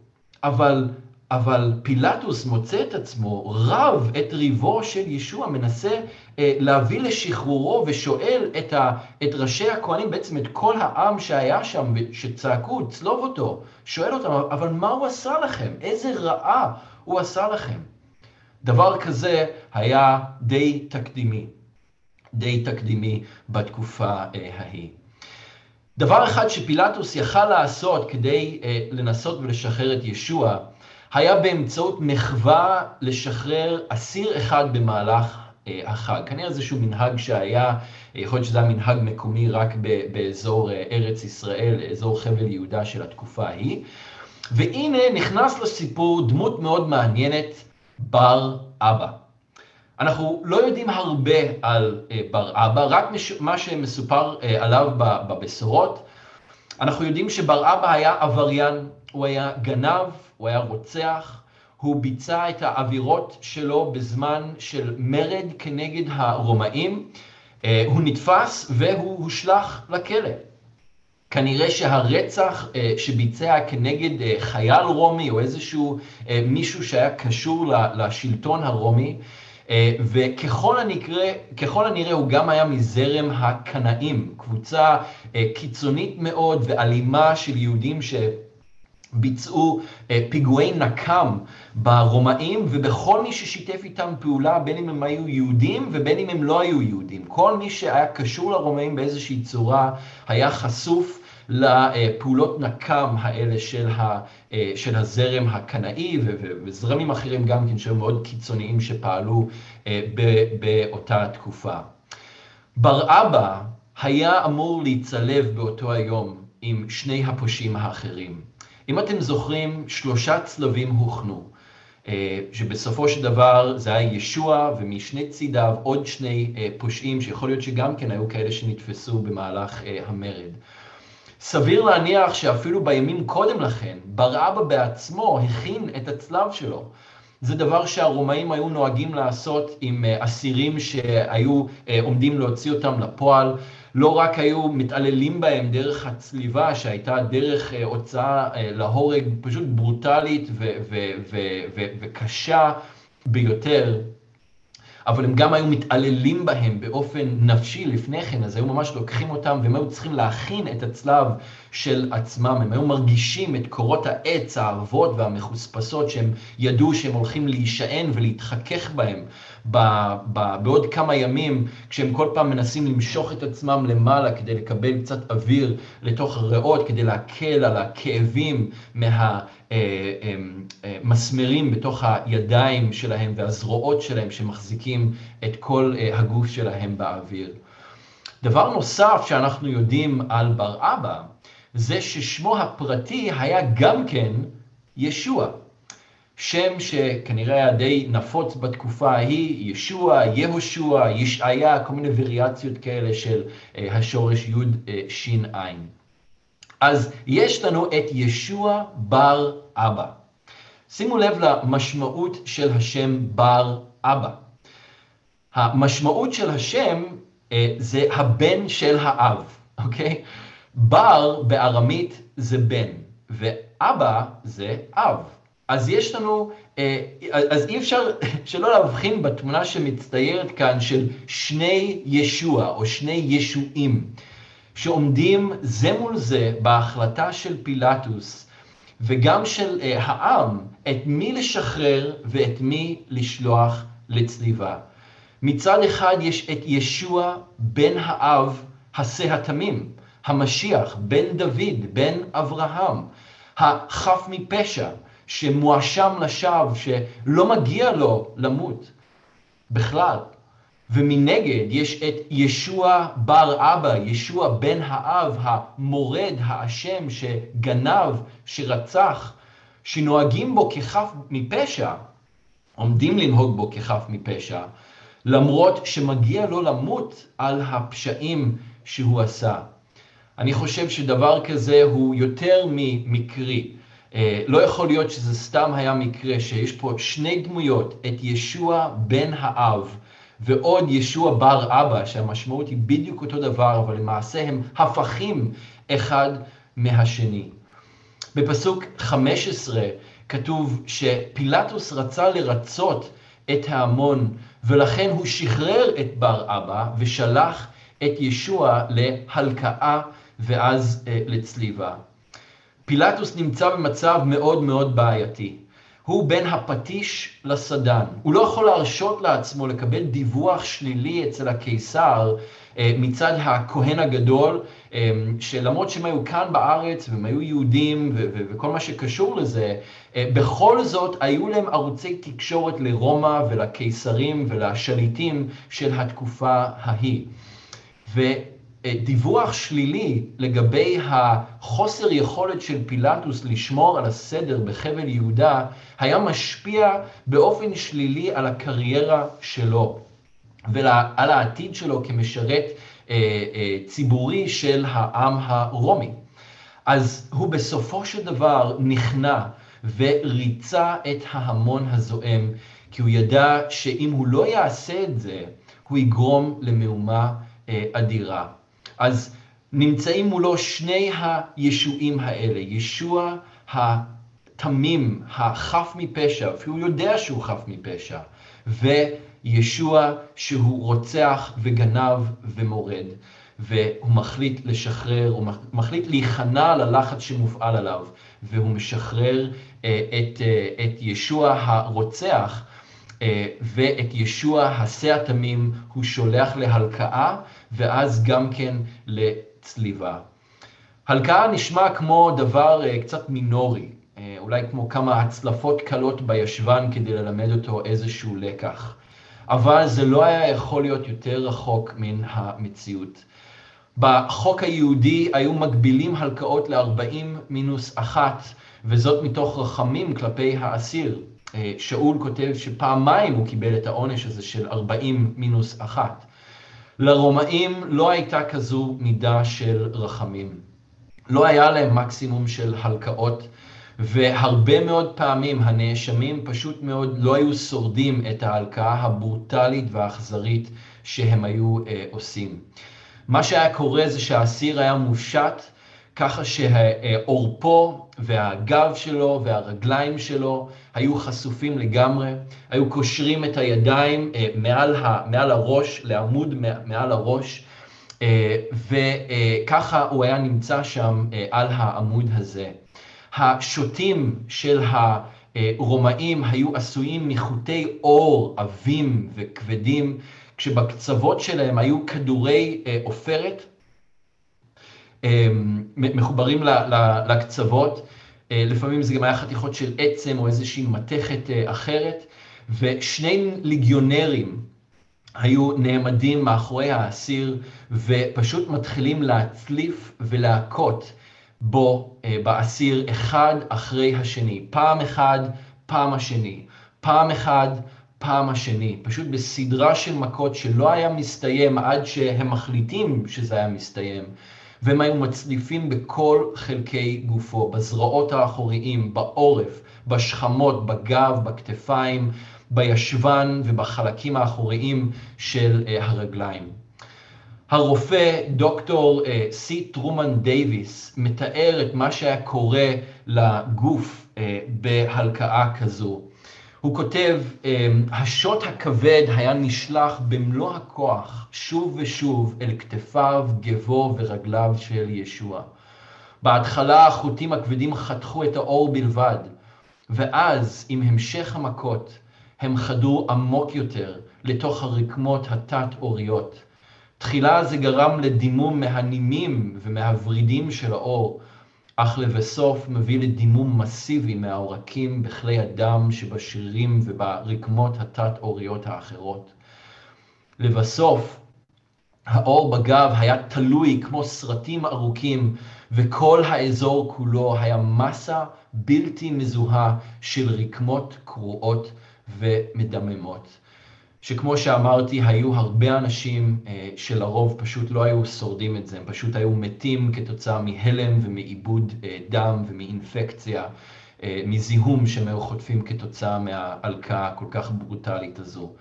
[SPEAKER 1] אבל אבל פילטוס מוצא את עצמו רב את ריבו של ישוע, מנסה אה, להביא לשחרורו ושואל את, ה, את ראשי הכהנים, בעצם את כל העם שהיה שם, שצעקו, צלוב אותו, שואל אותם, אבל מה הוא עשה לכם? איזה רעה הוא עשה לכם? דבר כזה היה די תקדימי, די תקדימי בתקופה אה, ההיא. דבר אחד שפילטוס יכל לעשות כדי אה, לנסות ולשחרר את ישוע, היה באמצעות מחווה לשחרר אסיר אחד במהלך אה, החג. כנראה איזשהו מנהג שהיה, יכול להיות שזה היה מנהג מקומי רק באזור אה, ארץ ישראל, אזור חבל יהודה של התקופה ההיא. והנה נכנס לסיפור דמות מאוד מעניינת, בר אבא. אנחנו לא יודעים הרבה על אה, בר אבא, רק מה שמסופר עליו בבשורות. אנחנו יודעים שבר אבא היה עבריין, הוא היה גנב, הוא היה רוצח, הוא ביצע את העבירות שלו בזמן של מרד כנגד הרומאים, אה, הוא נתפס והוא הושלך לכלא. כנראה שהרצח אה, שביצע כנגד אה, חייל רומי או איזשהו מישהו שהיה קשור לשלטון הרומי, וככל הנקרא, ככל הנראה הוא גם היה מזרם הקנאים, קבוצה קיצונית מאוד ואלימה של יהודים ש... ביצעו אה, פיגועי נקם ברומאים ובכל מי ששיתף איתם פעולה, בין אם הם היו יהודים ובין אם הם לא היו יהודים. כל מי שהיה קשור לרומאים באיזושהי צורה היה חשוף לפעולות נקם האלה של, ה, אה, של הזרם הקנאי וזרמים אחרים גם כן שהיו מאוד קיצוניים שפעלו אה, באותה תקופה. בר אבא היה אמור להצלב באותו היום עם שני הפושעים האחרים. אם אתם זוכרים, שלושה צלבים הוכנו, אה, שבסופו של דבר זה היה ישוע ומשני צידיו עוד שני פושעים, שיכול להיות שגם כן היו כאלה שנתפסו במהלך המרד. סביר להניח שאפילו בימים קודם לכן, בר אבא בעצמו הכין את הצלב שלו. זה דבר שהרומאים היו נוהגים לעשות עם אסירים שהיו עומדים להוציא אותם לפועל. לא רק היו מתעללים בהם דרך הצליבה, שהייתה דרך אה, הוצאה אה, להורג פשוט ברוטלית וקשה ביותר, אבל הם גם היו מתעללים בהם באופן נפשי לפני כן, אז היו ממש לוקחים אותם והם היו צריכים להכין את הצלב של עצמם, הם היו מרגישים את קורות העץ הערבות והמחוספסות שהם ידעו שהם הולכים להישען ולהתחכך בהם ב, ב, בעוד כמה ימים, כשהם כל פעם מנסים למשוך את עצמם למעלה כדי לקבל קצת אוויר לתוך הריאות, כדי להקל על הכאבים מה... אה, אה, אה, בתוך הידיים שלהם והזרועות שלהם שמחזיקים את כל הגוף שלהם באוויר. דבר נוסף שאנחנו יודעים על בר אבא, זה ששמו הפרטי היה גם כן ישוע. שם שכנראה היה די נפוץ בתקופה ההיא, ישוע, יהושע, ישעיה, כל מיני וריאציות כאלה של השורש י' ש' ע'. אז יש לנו את ישוע בר אבא. שימו לב למשמעות של השם בר אבא. המשמעות של השם זה הבן של האב, אוקיי? בר בארמית זה בן, ואבא זה אב. אז יש לנו, אז אי אפשר שלא להבחין בתמונה שמצטיירת כאן של שני ישוע או שני ישועים. שעומדים זה מול זה בהחלטה של פילטוס וגם של uh, העם, את מי לשחרר ואת מי לשלוח לצליבה. מצד אחד יש את ישוע בן האב השא התמים, המשיח, בן דוד, בן אברהם, החף מפשע, שמואשם לשווא, שלא מגיע לו למות בכלל. ומנגד יש את ישוע בר אבא, ישוע בן האב, המורד, האשם, שגנב, שרצח, שנוהגים בו כחף מפשע, עומדים לנהוג בו כחף מפשע, למרות שמגיע לו למות על הפשעים שהוא עשה. אני חושב שדבר כזה הוא יותר ממקרי. אה, לא יכול להיות שזה סתם היה מקרה שיש פה שני דמויות, את ישוע בן האב, ועוד ישוע בר אבא, שהמשמעות היא בדיוק אותו דבר, אבל למעשה הם הפכים אחד מהשני. בפסוק 15 כתוב שפילטוס רצה לרצות את ההמון, ולכן הוא שחרר את בר אבא ושלח את ישוע להלקאה ואז אה, לצליבה. פילטוס נמצא במצב מאוד מאוד בעייתי. הוא בין הפטיש לסדן. הוא לא יכול להרשות לעצמו לקבל דיווח שלילי אצל הקיסר אה, מצד הכהן הגדול, אה, שלמרות שהם היו כאן בארץ והם היו יהודים וכל מה שקשור לזה, אה, בכל זאת היו להם ערוצי תקשורת לרומא ולקיסרים ולשליטים של התקופה ההיא. דיווח שלילי לגבי החוסר יכולת של פילטוס לשמור על הסדר בחבל יהודה היה משפיע באופן שלילי על הקריירה שלו ועל העתיד שלו כמשרת אה, אה, ציבורי של העם הרומי. אז הוא בסופו של דבר נכנע וריצה את ההמון הזועם, כי הוא ידע שאם הוא לא יעשה את זה, הוא יגרום למהומה אה, אדירה. אז נמצאים מולו שני הישועים האלה, ישוע התמים, החף מפשע, והוא יודע שהוא חף מפשע, וישוע שהוא רוצח וגנב ומורד, והוא מחליט לשחרר, הוא מחליט להיכנע ללחץ שמופעל עליו, והוא משחרר אה, את, אה, את ישוע הרוצח, אה, ואת ישוע השא התמים הוא שולח להלקאה, ואז גם כן לצליבה. הלקאה נשמע כמו דבר אה, קצת מינורי, אה, אולי כמו כמה הצלפות קלות בישבן כדי ללמד אותו איזשהו לקח. אבל זה לא היה יכול להיות יותר רחוק מן המציאות. בחוק היהודי היו מגבילים הלקאות ל-40 מינוס אחת, וזאת מתוך רחמים כלפי האסיר. אה, שאול כותב שפעמיים הוא קיבל את העונש הזה של 40 מינוס אחת. לרומאים לא הייתה כזו מידה של רחמים. לא היה להם מקסימום של הלקאות, והרבה מאוד פעמים הנאשמים פשוט מאוד לא היו שורדים את ההלקאה הברוטלית והאכזרית שהם היו אה, עושים. מה שהיה קורה זה שהאסיר היה מושט ככה שעורפו והגב שלו והרגליים שלו היו חשופים לגמרי, היו קושרים את הידיים אה, מעל, ה, מעל הראש, לעמוד מעל הראש, אה, וככה הוא היה נמצא שם אה, על העמוד הזה. השוטים של הרומאים היו עשויים מחוטי אור עבים וכבדים, כשבקצוות שלהם היו כדורי עופרת. מחוברים לקצוות, אה, לפעמים זה גם היה חתיכות של עצם או איזושהי מתכת אה, אחרת, ושני ליגיונרים היו נעמדים מאחורי האסיר ופשוט מתחילים להצליף ולהכות בו, אה, באסיר, אחד אחרי השני. פעם אחד, פעם השני. פעם אחד, פעם השני. פשוט בסדרה של מכות שלא היה מסתיים עד שהם מחליטים שזה היה מסתיים. והם היו מצליפים בכל חלקי גופו, בזרועות האחוריים, בעורף, בשכמות, בגב, בכתפיים, בישבן ובחלקים האחוריים של הרגליים. הרופא דוקטור סי טרומן דייוויס מתאר את מה שהיה קורה לגוף בהלקאה כזו. הוא כותב, השוט הכבד היה נשלח במלוא הכוח שוב ושוב אל כתפיו, גבו ורגליו של ישוע. בהתחלה החוטים הכבדים חתכו את האור בלבד, ואז עם המשך המכות הם חדרו עמוק יותר לתוך הרקמות התת-עוריות. תחילה זה גרם לדימום מהנימים ומהוורידים של האור, אך לבסוף מביא לדימום מסיבי מהעורקים בכלי הדם שבשרירים וברקמות התת-עוריות האחרות. לבסוף, האור בגב היה תלוי כמו סרטים ארוכים, וכל האזור כולו היה מסה בלתי מזוהה של רקמות קרועות ומדממות. שכמו שאמרתי, היו הרבה אנשים אה, שלרוב פשוט לא היו שורדים את זה, הם פשוט היו מתים כתוצאה מהלם ומעיבוד אה, דם ומאינפקציה, אה, מזיהום שהם היו חוטפים כתוצאה מההלקאה הכל כך ברוטלית הזו.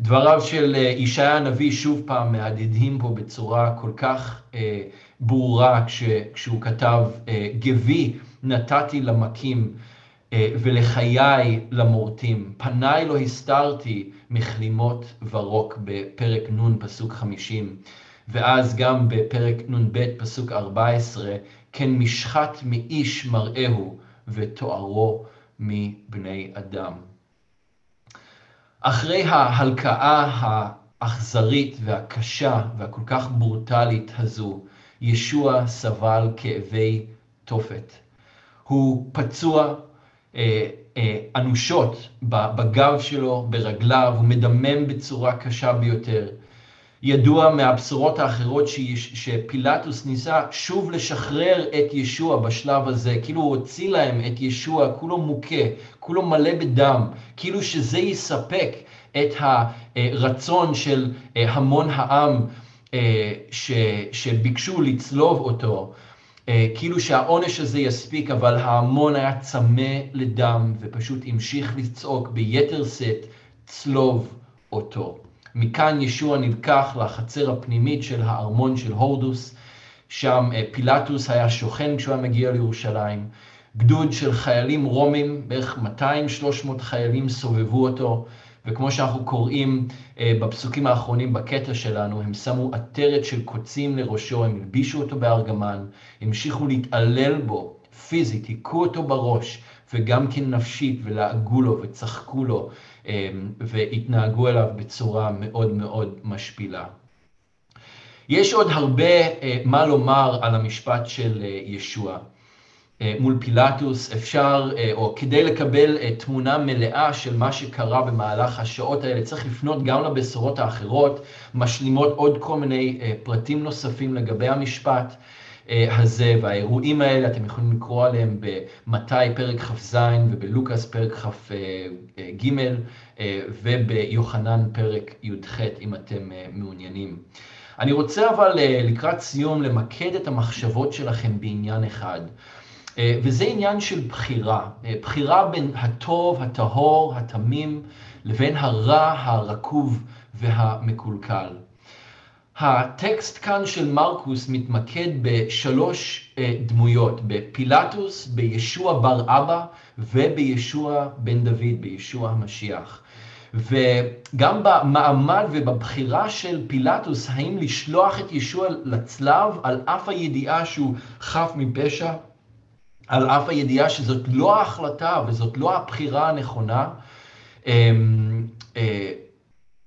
[SPEAKER 1] דבריו של ישעיה הנביא שוב פעם מהדהדים פה בצורה כל כך ברורה כש, כשהוא כתב, גבי נתתי למכים ולחיי למורטים, פניי לא הסתרתי מכלימות ורוק בפרק נ' פסוק 50, ואז גם בפרק נ"ב פסוק 14, כן משחת מאיש מראהו ותוארו מבני אדם. אחרי ההלקאה האכזרית והקשה והכל כך ברוטלית הזו, ישוע סבל כאבי תופת. הוא פצוע אה, אנושות בגב שלו, ברגליו, הוא מדמם בצורה קשה ביותר. ידוע מהבשורות האחרות שפילטוס ניסה שוב לשחרר את ישוע בשלב הזה, כאילו הוא הוציא להם את ישוע, כולו מוכה, כולו מלא בדם, כאילו שזה יספק את הרצון של אה, המון העם שביקשו לצלוב אותו. אה, כאילו שהעונש הזה יספיק, אבל ההמון היה צמא לדם ופשוט המשיך לצעוק ביתר שאת, צלוב אותו. מכאן ישוע נלקח לחצר הפנימית של הארמון של הורדוס, שם אה, פילטוס היה שוכן כשהוא היה מגיע לירושלים. גדוד של חיילים רומים, בערך 200-300 חיילים סובבו אותו, וכמו שאנחנו קוראים אה, בפסוקים האחרונים בקטע שלנו, הם שמו עטרת של קוצים לראשו, הם הלבישו אותו בארגמן, המשיכו להתעלל בו פיזית, היכו אותו בראש, וגם כן נפשית, ולעגו לו וצחקו לו, אה, והתנהגו אליו בצורה מאוד מאוד משפילה. יש עוד הרבה אה, מה לומר על המשפט של ישוע. אה, מול פילטוס, אפשר, אה, או כדי לקבל אה, תמונה מלאה של מה שקרה במהלך השעות האלה, צריך לפנות גם לבשורות האחרות, משלימות עוד כל מיני פרטים נוספים לגבי המשפט הזה והאירועים האלה, אתם יכולים לקרוא עליהם במתי פרק כ"ז ובלוקאס פרק כ"ג וביוחנן פרק י"ח אם אתם מעוניינים. אני רוצה אבל לקראת סיום למקד את המחשבות שלכם בעניין אחד. אה, וזה עניין של בחירה, אה, בחירה בין הטוב, הטהור, התמים, לבין הרע, הרקוב והמקולקל. הטקסט כאן של מרקוס מתמקד בשלוש אה, דמויות, בפילטוס, בישוע בר אבא ובישוע בן דוד, בישוע המשיח. וגם במעמד ובבחירה של פילטוס, האם לשלוח את ישוע לצלב על אף הידיעה שהוא חף מפשע, על אף הידיעה שזאת לא ההחלטה וזאת לא הבחירה הנכונה, אמ, אה,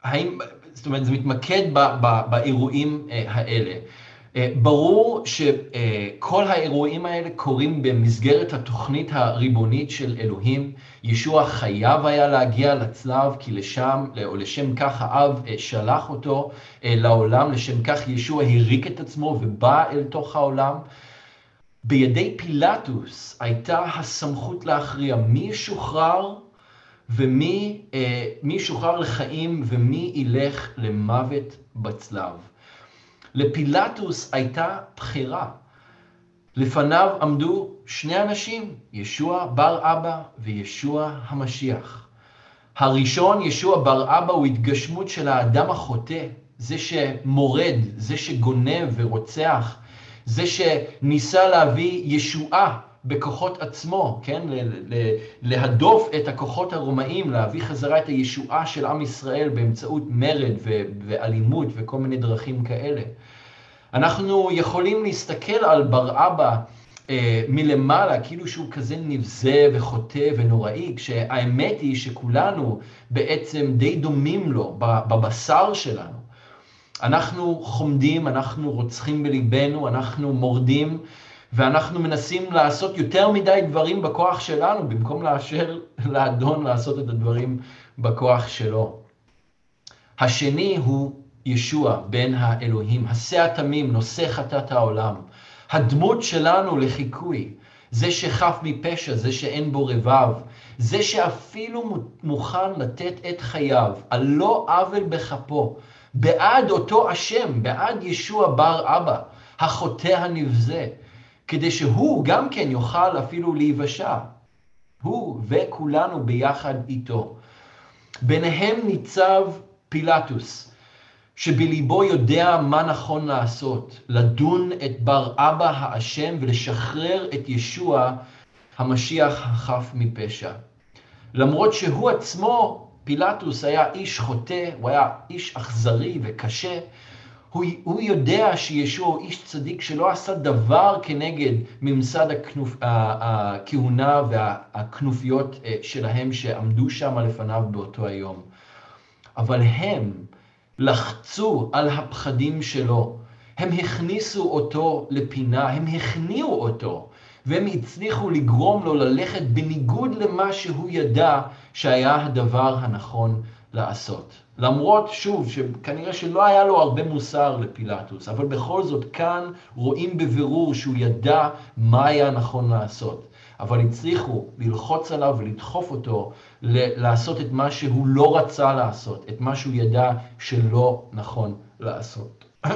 [SPEAKER 1] האם, זאת אומרת, זה מתמקד באירועים אה, האלה. אה, ברור שכל האירועים האלה קורים במסגרת התוכנית הריבונית של אלוהים. ישוע חייב היה להגיע לצלב, כי לשם, או לשם כך האב שלח אותו לעולם, לשם כך ישוע הריק את עצמו ובא אל תוך העולם. בידי פילטוס הייתה הסמכות להכריע מי ישוחרר ומי אה, מי ישוחרר לחיים ומי ילך למוות בצלב. לפילטוס הייתה בחירה. לפניו עמדו שני אנשים, ישוע בר אבא וישוע המשיח. הראשון, ישוע בר אבא, הוא התגשמות של האדם החוטא, זה שמורד, זה שגונב ורוצח, זה שניסה להביא ישועה בכוחות עצמו, כן? להדוף את הכוחות הרומאים, להביא חזרה את הישועה של עם ישראל באמצעות מרד ואלימות וכל מיני דרכים כאלה. אנחנו יכולים להסתכל על בר אבא אה, מלמעלה, כאילו שהוא כזה נבזה וחוטא ונוראי, כשהאמת היא שכולנו בעצם די דומים לו בבשר שלנו. אנחנו חומדים, אנחנו רוצחים בליבנו, אנחנו מורדים, ואנחנו מנסים לעשות יותר מדי דברים בכוח שלנו, במקום לאשר לאדון לעשות את הדברים בכוח שלו. השני הוא ישוע, בן האלוהים, השה התמים, נושא חטאת העולם. הדמות שלנו לחיקוי, זה שחף מפשע, זה שאין בו רבב, זה שאפילו מוכן לתת את חייו על לא עוול בכפו, בעד אותו השם, בעד ישוע בר אבא, החוטא הנבזה, כדי שהוא גם כן יוכל אפילו להיוושע. הוא וכולנו ביחד איתו. ביניהם ניצב פילטוס, שבליבו יודע מה נכון לעשות, לדון את בר אבא האשם ולשחרר את ישוע המשיח החף מפשע. למרות שהוא עצמו, פילטוס היה איש חוטא, הוא היה איש אכזרי וקשה, הוא, הוא יודע שישוע הוא איש צדיק שלא עשה דבר כנגד ממסד הכנופ, הכהונה והכנופיות אה, שלהם שעמדו שם לפניו באותו היום. אבל הם לחצו על הפחדים שלו, הם הכניסו אותו לפינה, הם הכניעו אותו, והם הצליחו לגרום לו ללכת בניגוד למה שהוא ידע שהיה הדבר הנכון לעשות. למרות, שוב, שכנראה שלא היה לו הרבה מוסר לפילטוס, אבל בכל זאת כאן רואים בבירור שהוא ידע מה היה נכון לעשות. אבל הצליחו ללחוץ עליו ולדחוף אותו לעשות את מה שהוא לא רצה לעשות, את מה שהוא ידע שלא נכון לעשות. [clears throat]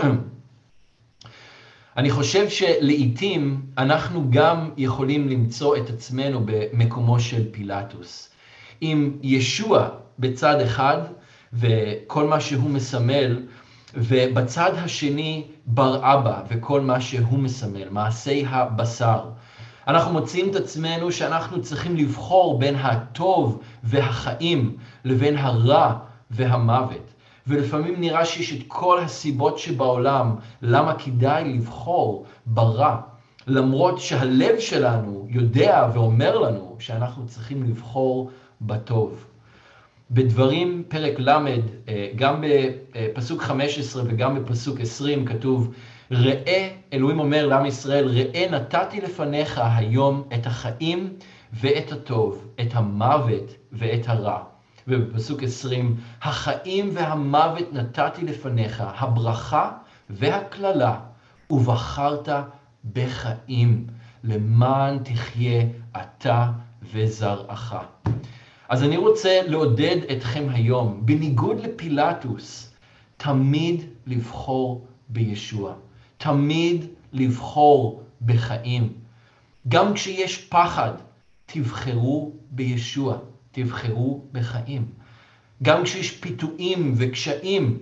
[SPEAKER 1] אני חושב שלעיתים אנחנו גם יכולים למצוא את עצמנו במקומו של פילטוס. עם ישוע בצד אחד, וכל מה שהוא מסמל, ובצד השני בר אבא וכל מה שהוא מסמל, מעשי הבשר. אנחנו מוצאים את עצמנו שאנחנו צריכים לבחור בין הטוב והחיים לבין הרע והמוות. ולפעמים נראה שיש את כל הסיבות שבעולם למה כדאי לבחור ברע, למרות שהלב שלנו יודע ואומר לנו שאנחנו צריכים לבחור בטוב. בדברים פרק ל', אה, גם בפסוק 15 וגם בפסוק 20 כתוב, ראה, אלוהים אומר לעם ישראל, ראה נתתי לפניך היום את החיים ואת הטוב, את המוות ואת הרע. ובפסוק 20, החיים והמוות נתתי לפניך, הברכה והקללה, ובחרת בחיים, למען תחיה אתה וזרעך. אז אני רוצה לעודד אתכם היום, בניגוד לפילטוס, תמיד לבחור בישוע. תמיד לבחור בחיים. גם כשיש פחד, תבחרו בישוע, תבחרו בחיים. גם כשיש פיתויים וקשיים,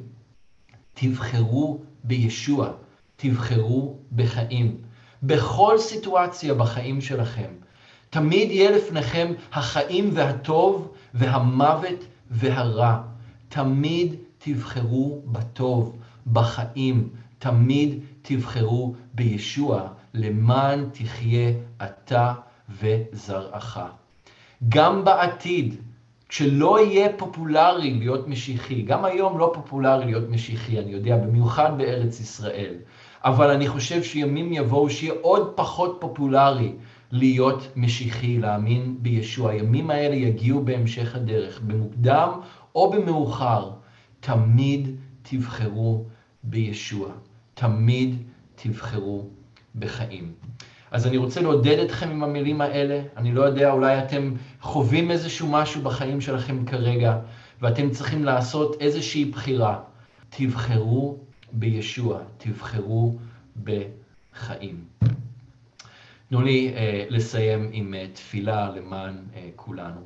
[SPEAKER 1] תבחרו בישוע, תבחרו בחיים. בכל סיטואציה בחיים שלכם, תמיד יהיה לפניכם החיים והטוב והמוות והרע. תמיד תבחרו בטוב, בחיים. תמיד תבחרו בישוע, למען תחיה אתה וזרעך. גם בעתיד, כשלא יהיה פופולרי להיות משיחי, גם היום לא פופולרי להיות משיחי, אני יודע, במיוחד בארץ ישראל, אבל אני חושב שימים יבואו שיהיה עוד פחות פופולרי להיות משיחי, להאמין בישוע. הימים האלה יגיעו בהמשך הדרך, במוקדם או במאוחר, תמיד תבחרו בישוע. תמיד תבחרו בחיים. אז אני רוצה לעודד אתכם עם המילים האלה. אני לא יודע, אולי אתם חווים איזשהו משהו בחיים שלכם כרגע, ואתם צריכים לעשות איזושהי בחירה. תבחרו בישוע, תבחרו בחיים. תנו לי uh, לסיים עם uh, תפילה למען uh, כולנו.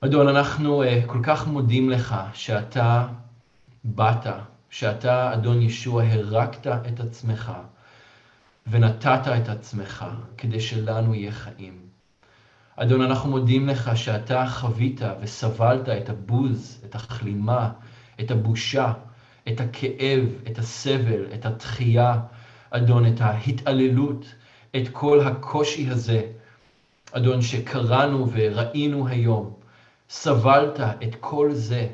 [SPEAKER 1] אדון, אנחנו כל כך מודים לך שאתה באת, שאתה, אדון ישוע, הרקת את עצמך ונתת את עצמך כדי שלנו יהיה חיים. אדון, אנחנו מודים לך שאתה חווית וסבלת את הבוז, את הכלימה, את הבושה, את הכאב, את הסבל, את התחייה, אדון, את ההתעללות, את כל הקושי הזה, אדון, שקראנו וראינו היום. סבלת את כל זה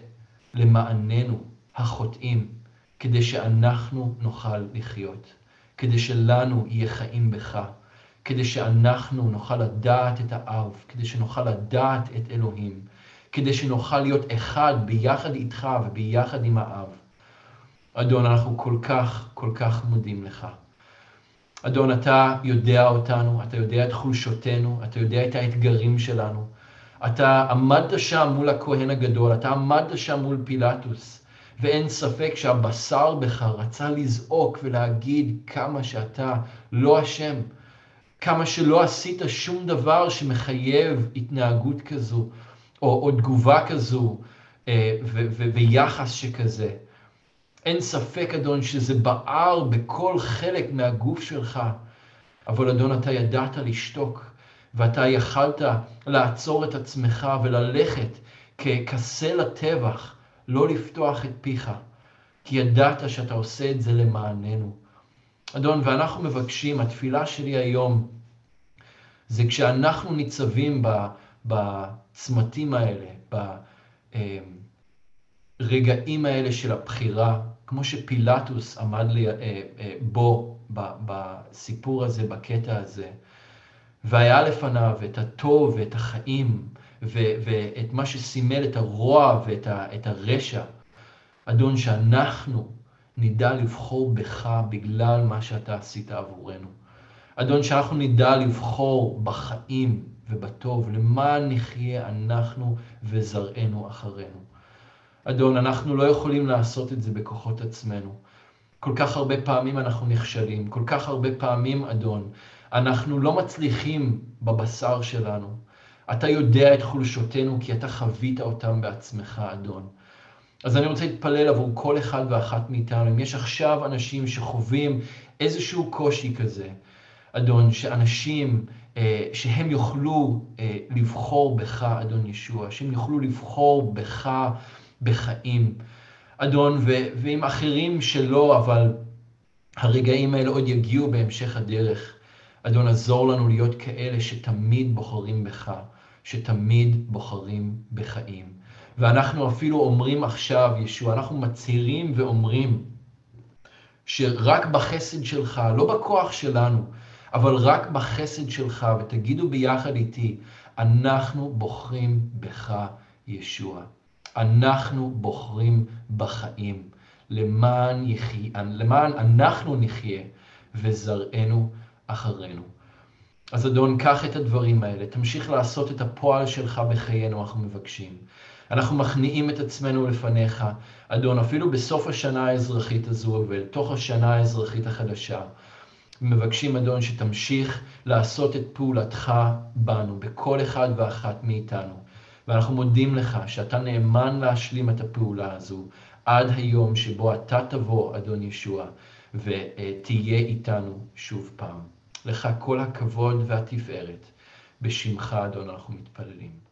[SPEAKER 1] למעננו, החוטאים, כדי שאנחנו נוכל לחיות, כדי שלנו יהיה חיים בך, כדי שאנחנו נוכל לדעת את האב, כדי שנוכל לדעת את אלוהים, כדי שנוכל להיות אחד ביחד איתך וביחד עם האב. אדון, אנחנו כל כך, כל כך מודים לך. אדון, אתה יודע אותנו, אתה יודע את חולשותינו, אתה יודע את האתגרים שלנו. אתה עמדת שם מול הכהן הגדול, אתה עמדת שם מול פילטוס, ואין ספק שהבשר בך רצה לזעוק ולהגיד כמה שאתה לא אשם, כמה שלא עשית שום דבר שמחייב התנהגות כזו, או, או תגובה כזו, אה, ויחס שכזה. אין ספק, אדון, שזה בער בכל חלק מהגוף שלך, אבל אדון, אתה ידעת לשתוק, ואתה יכלת לעצור את עצמך וללכת ככסה לטבח, לא לפתוח את פיך, כי ידעת שאתה עושה את זה למעננו. אדון, ואנחנו מבקשים, התפילה שלי היום, זה כשאנחנו ניצבים בצמתים האלה, ברגעים האלה של הבחירה, כמו שפילטוס עמד לי, אה, אה, בו בסיפור הזה, בקטע הזה, והיה לפניו את הטוב ואת החיים, ואת מה שסימל את הרוע ואת הרשע. אדון, שאנחנו נדע לבחור בך בגלל מה שאתה עשית עבורנו. אדון, שאנחנו נדע לבחור בחיים ובטוב, למען נחיה אנחנו וזרענו אחרינו. אדון, אנחנו לא יכולים לעשות את זה בכוחות עצמנו. כל כך הרבה פעמים אנחנו נכשלים, כל כך הרבה פעמים, אדון, אנחנו לא מצליחים בבשר שלנו. אתה יודע את חולשותינו כי אתה חווית אותם בעצמך, אדון. אז אני רוצה להתפלל עבור כל אחד ואחת מאיתנו. אם יש עכשיו אנשים שחווים איזשהו קושי כזה, אדון, שאנשים, אה, שהם יוכלו אה, לבחור בך, אדון ישוע, שהם יוכלו לבחור בך בחיים. אדון, ו- ועם אחרים שלא, אבל הרגעים האלה עוד יגיעו בהמשך הדרך. אדון, עזור לנו להיות כאלה שתמיד בוחרים בך, שתמיד בוחרים בחיים. ואנחנו אפילו אומרים עכשיו, ישוע, אנחנו מצהירים ואומרים שרק בחסד שלך, לא בכוח שלנו, אבל רק בחסד שלך, ותגידו ביחד איתי, אנחנו בוחרים בך, ישוע. אנחנו בוחרים בחיים, למען, יחי, למען אנחנו נחיה וזרענו אחרינו. אז אדון, קח את הדברים האלה, תמשיך לעשות את הפועל שלך בחיינו, אנחנו מבקשים. אנחנו מכניעים את עצמנו לפניך, אדון, אפילו בסוף השנה האזרחית הזו ולתוך השנה האזרחית החדשה. מבקשים, אדון, שתמשיך לעשות את פעולתך בנו, בכל אחד ואחת מאיתנו. ואנחנו מודים לך שאתה נאמן להשלים את הפעולה הזו עד היום שבו אתה תבוא, אדון ישוע, ותהיה איתנו שוב פעם. לך כל הכבוד והתפארת. בשמך, אדון, אנחנו מתפללים.